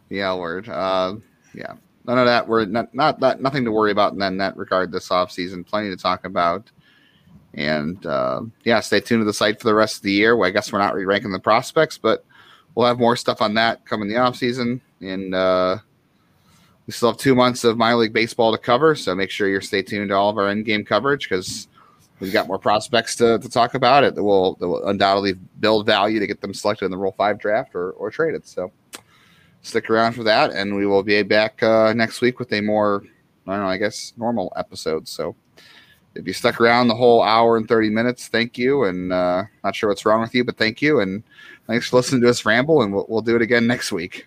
the L word. Uh, yeah, none of that. We're not not that nothing to worry about in that, that regard this off season. Plenty to talk about. And uh, yeah, stay tuned to the site for the rest of the year. Well, I guess we're not re-ranking the prospects, but we'll have more stuff on that coming the off season and uh, we still have two months of minor league baseball to cover. So make sure you're stay tuned to all of our end game coverage because we've got more prospects to, to talk about it that will, that will undoubtedly build value to get them selected in the Rule Five draft or, or traded. So stick around for that, and we will be back uh, next week with a more, I don't know, I guess normal episode. So if you stuck around the whole hour and 30 minutes, thank you. And uh, not sure what's wrong with you, but thank you. And thanks for listening to us ramble, and we'll, we'll do it again next week.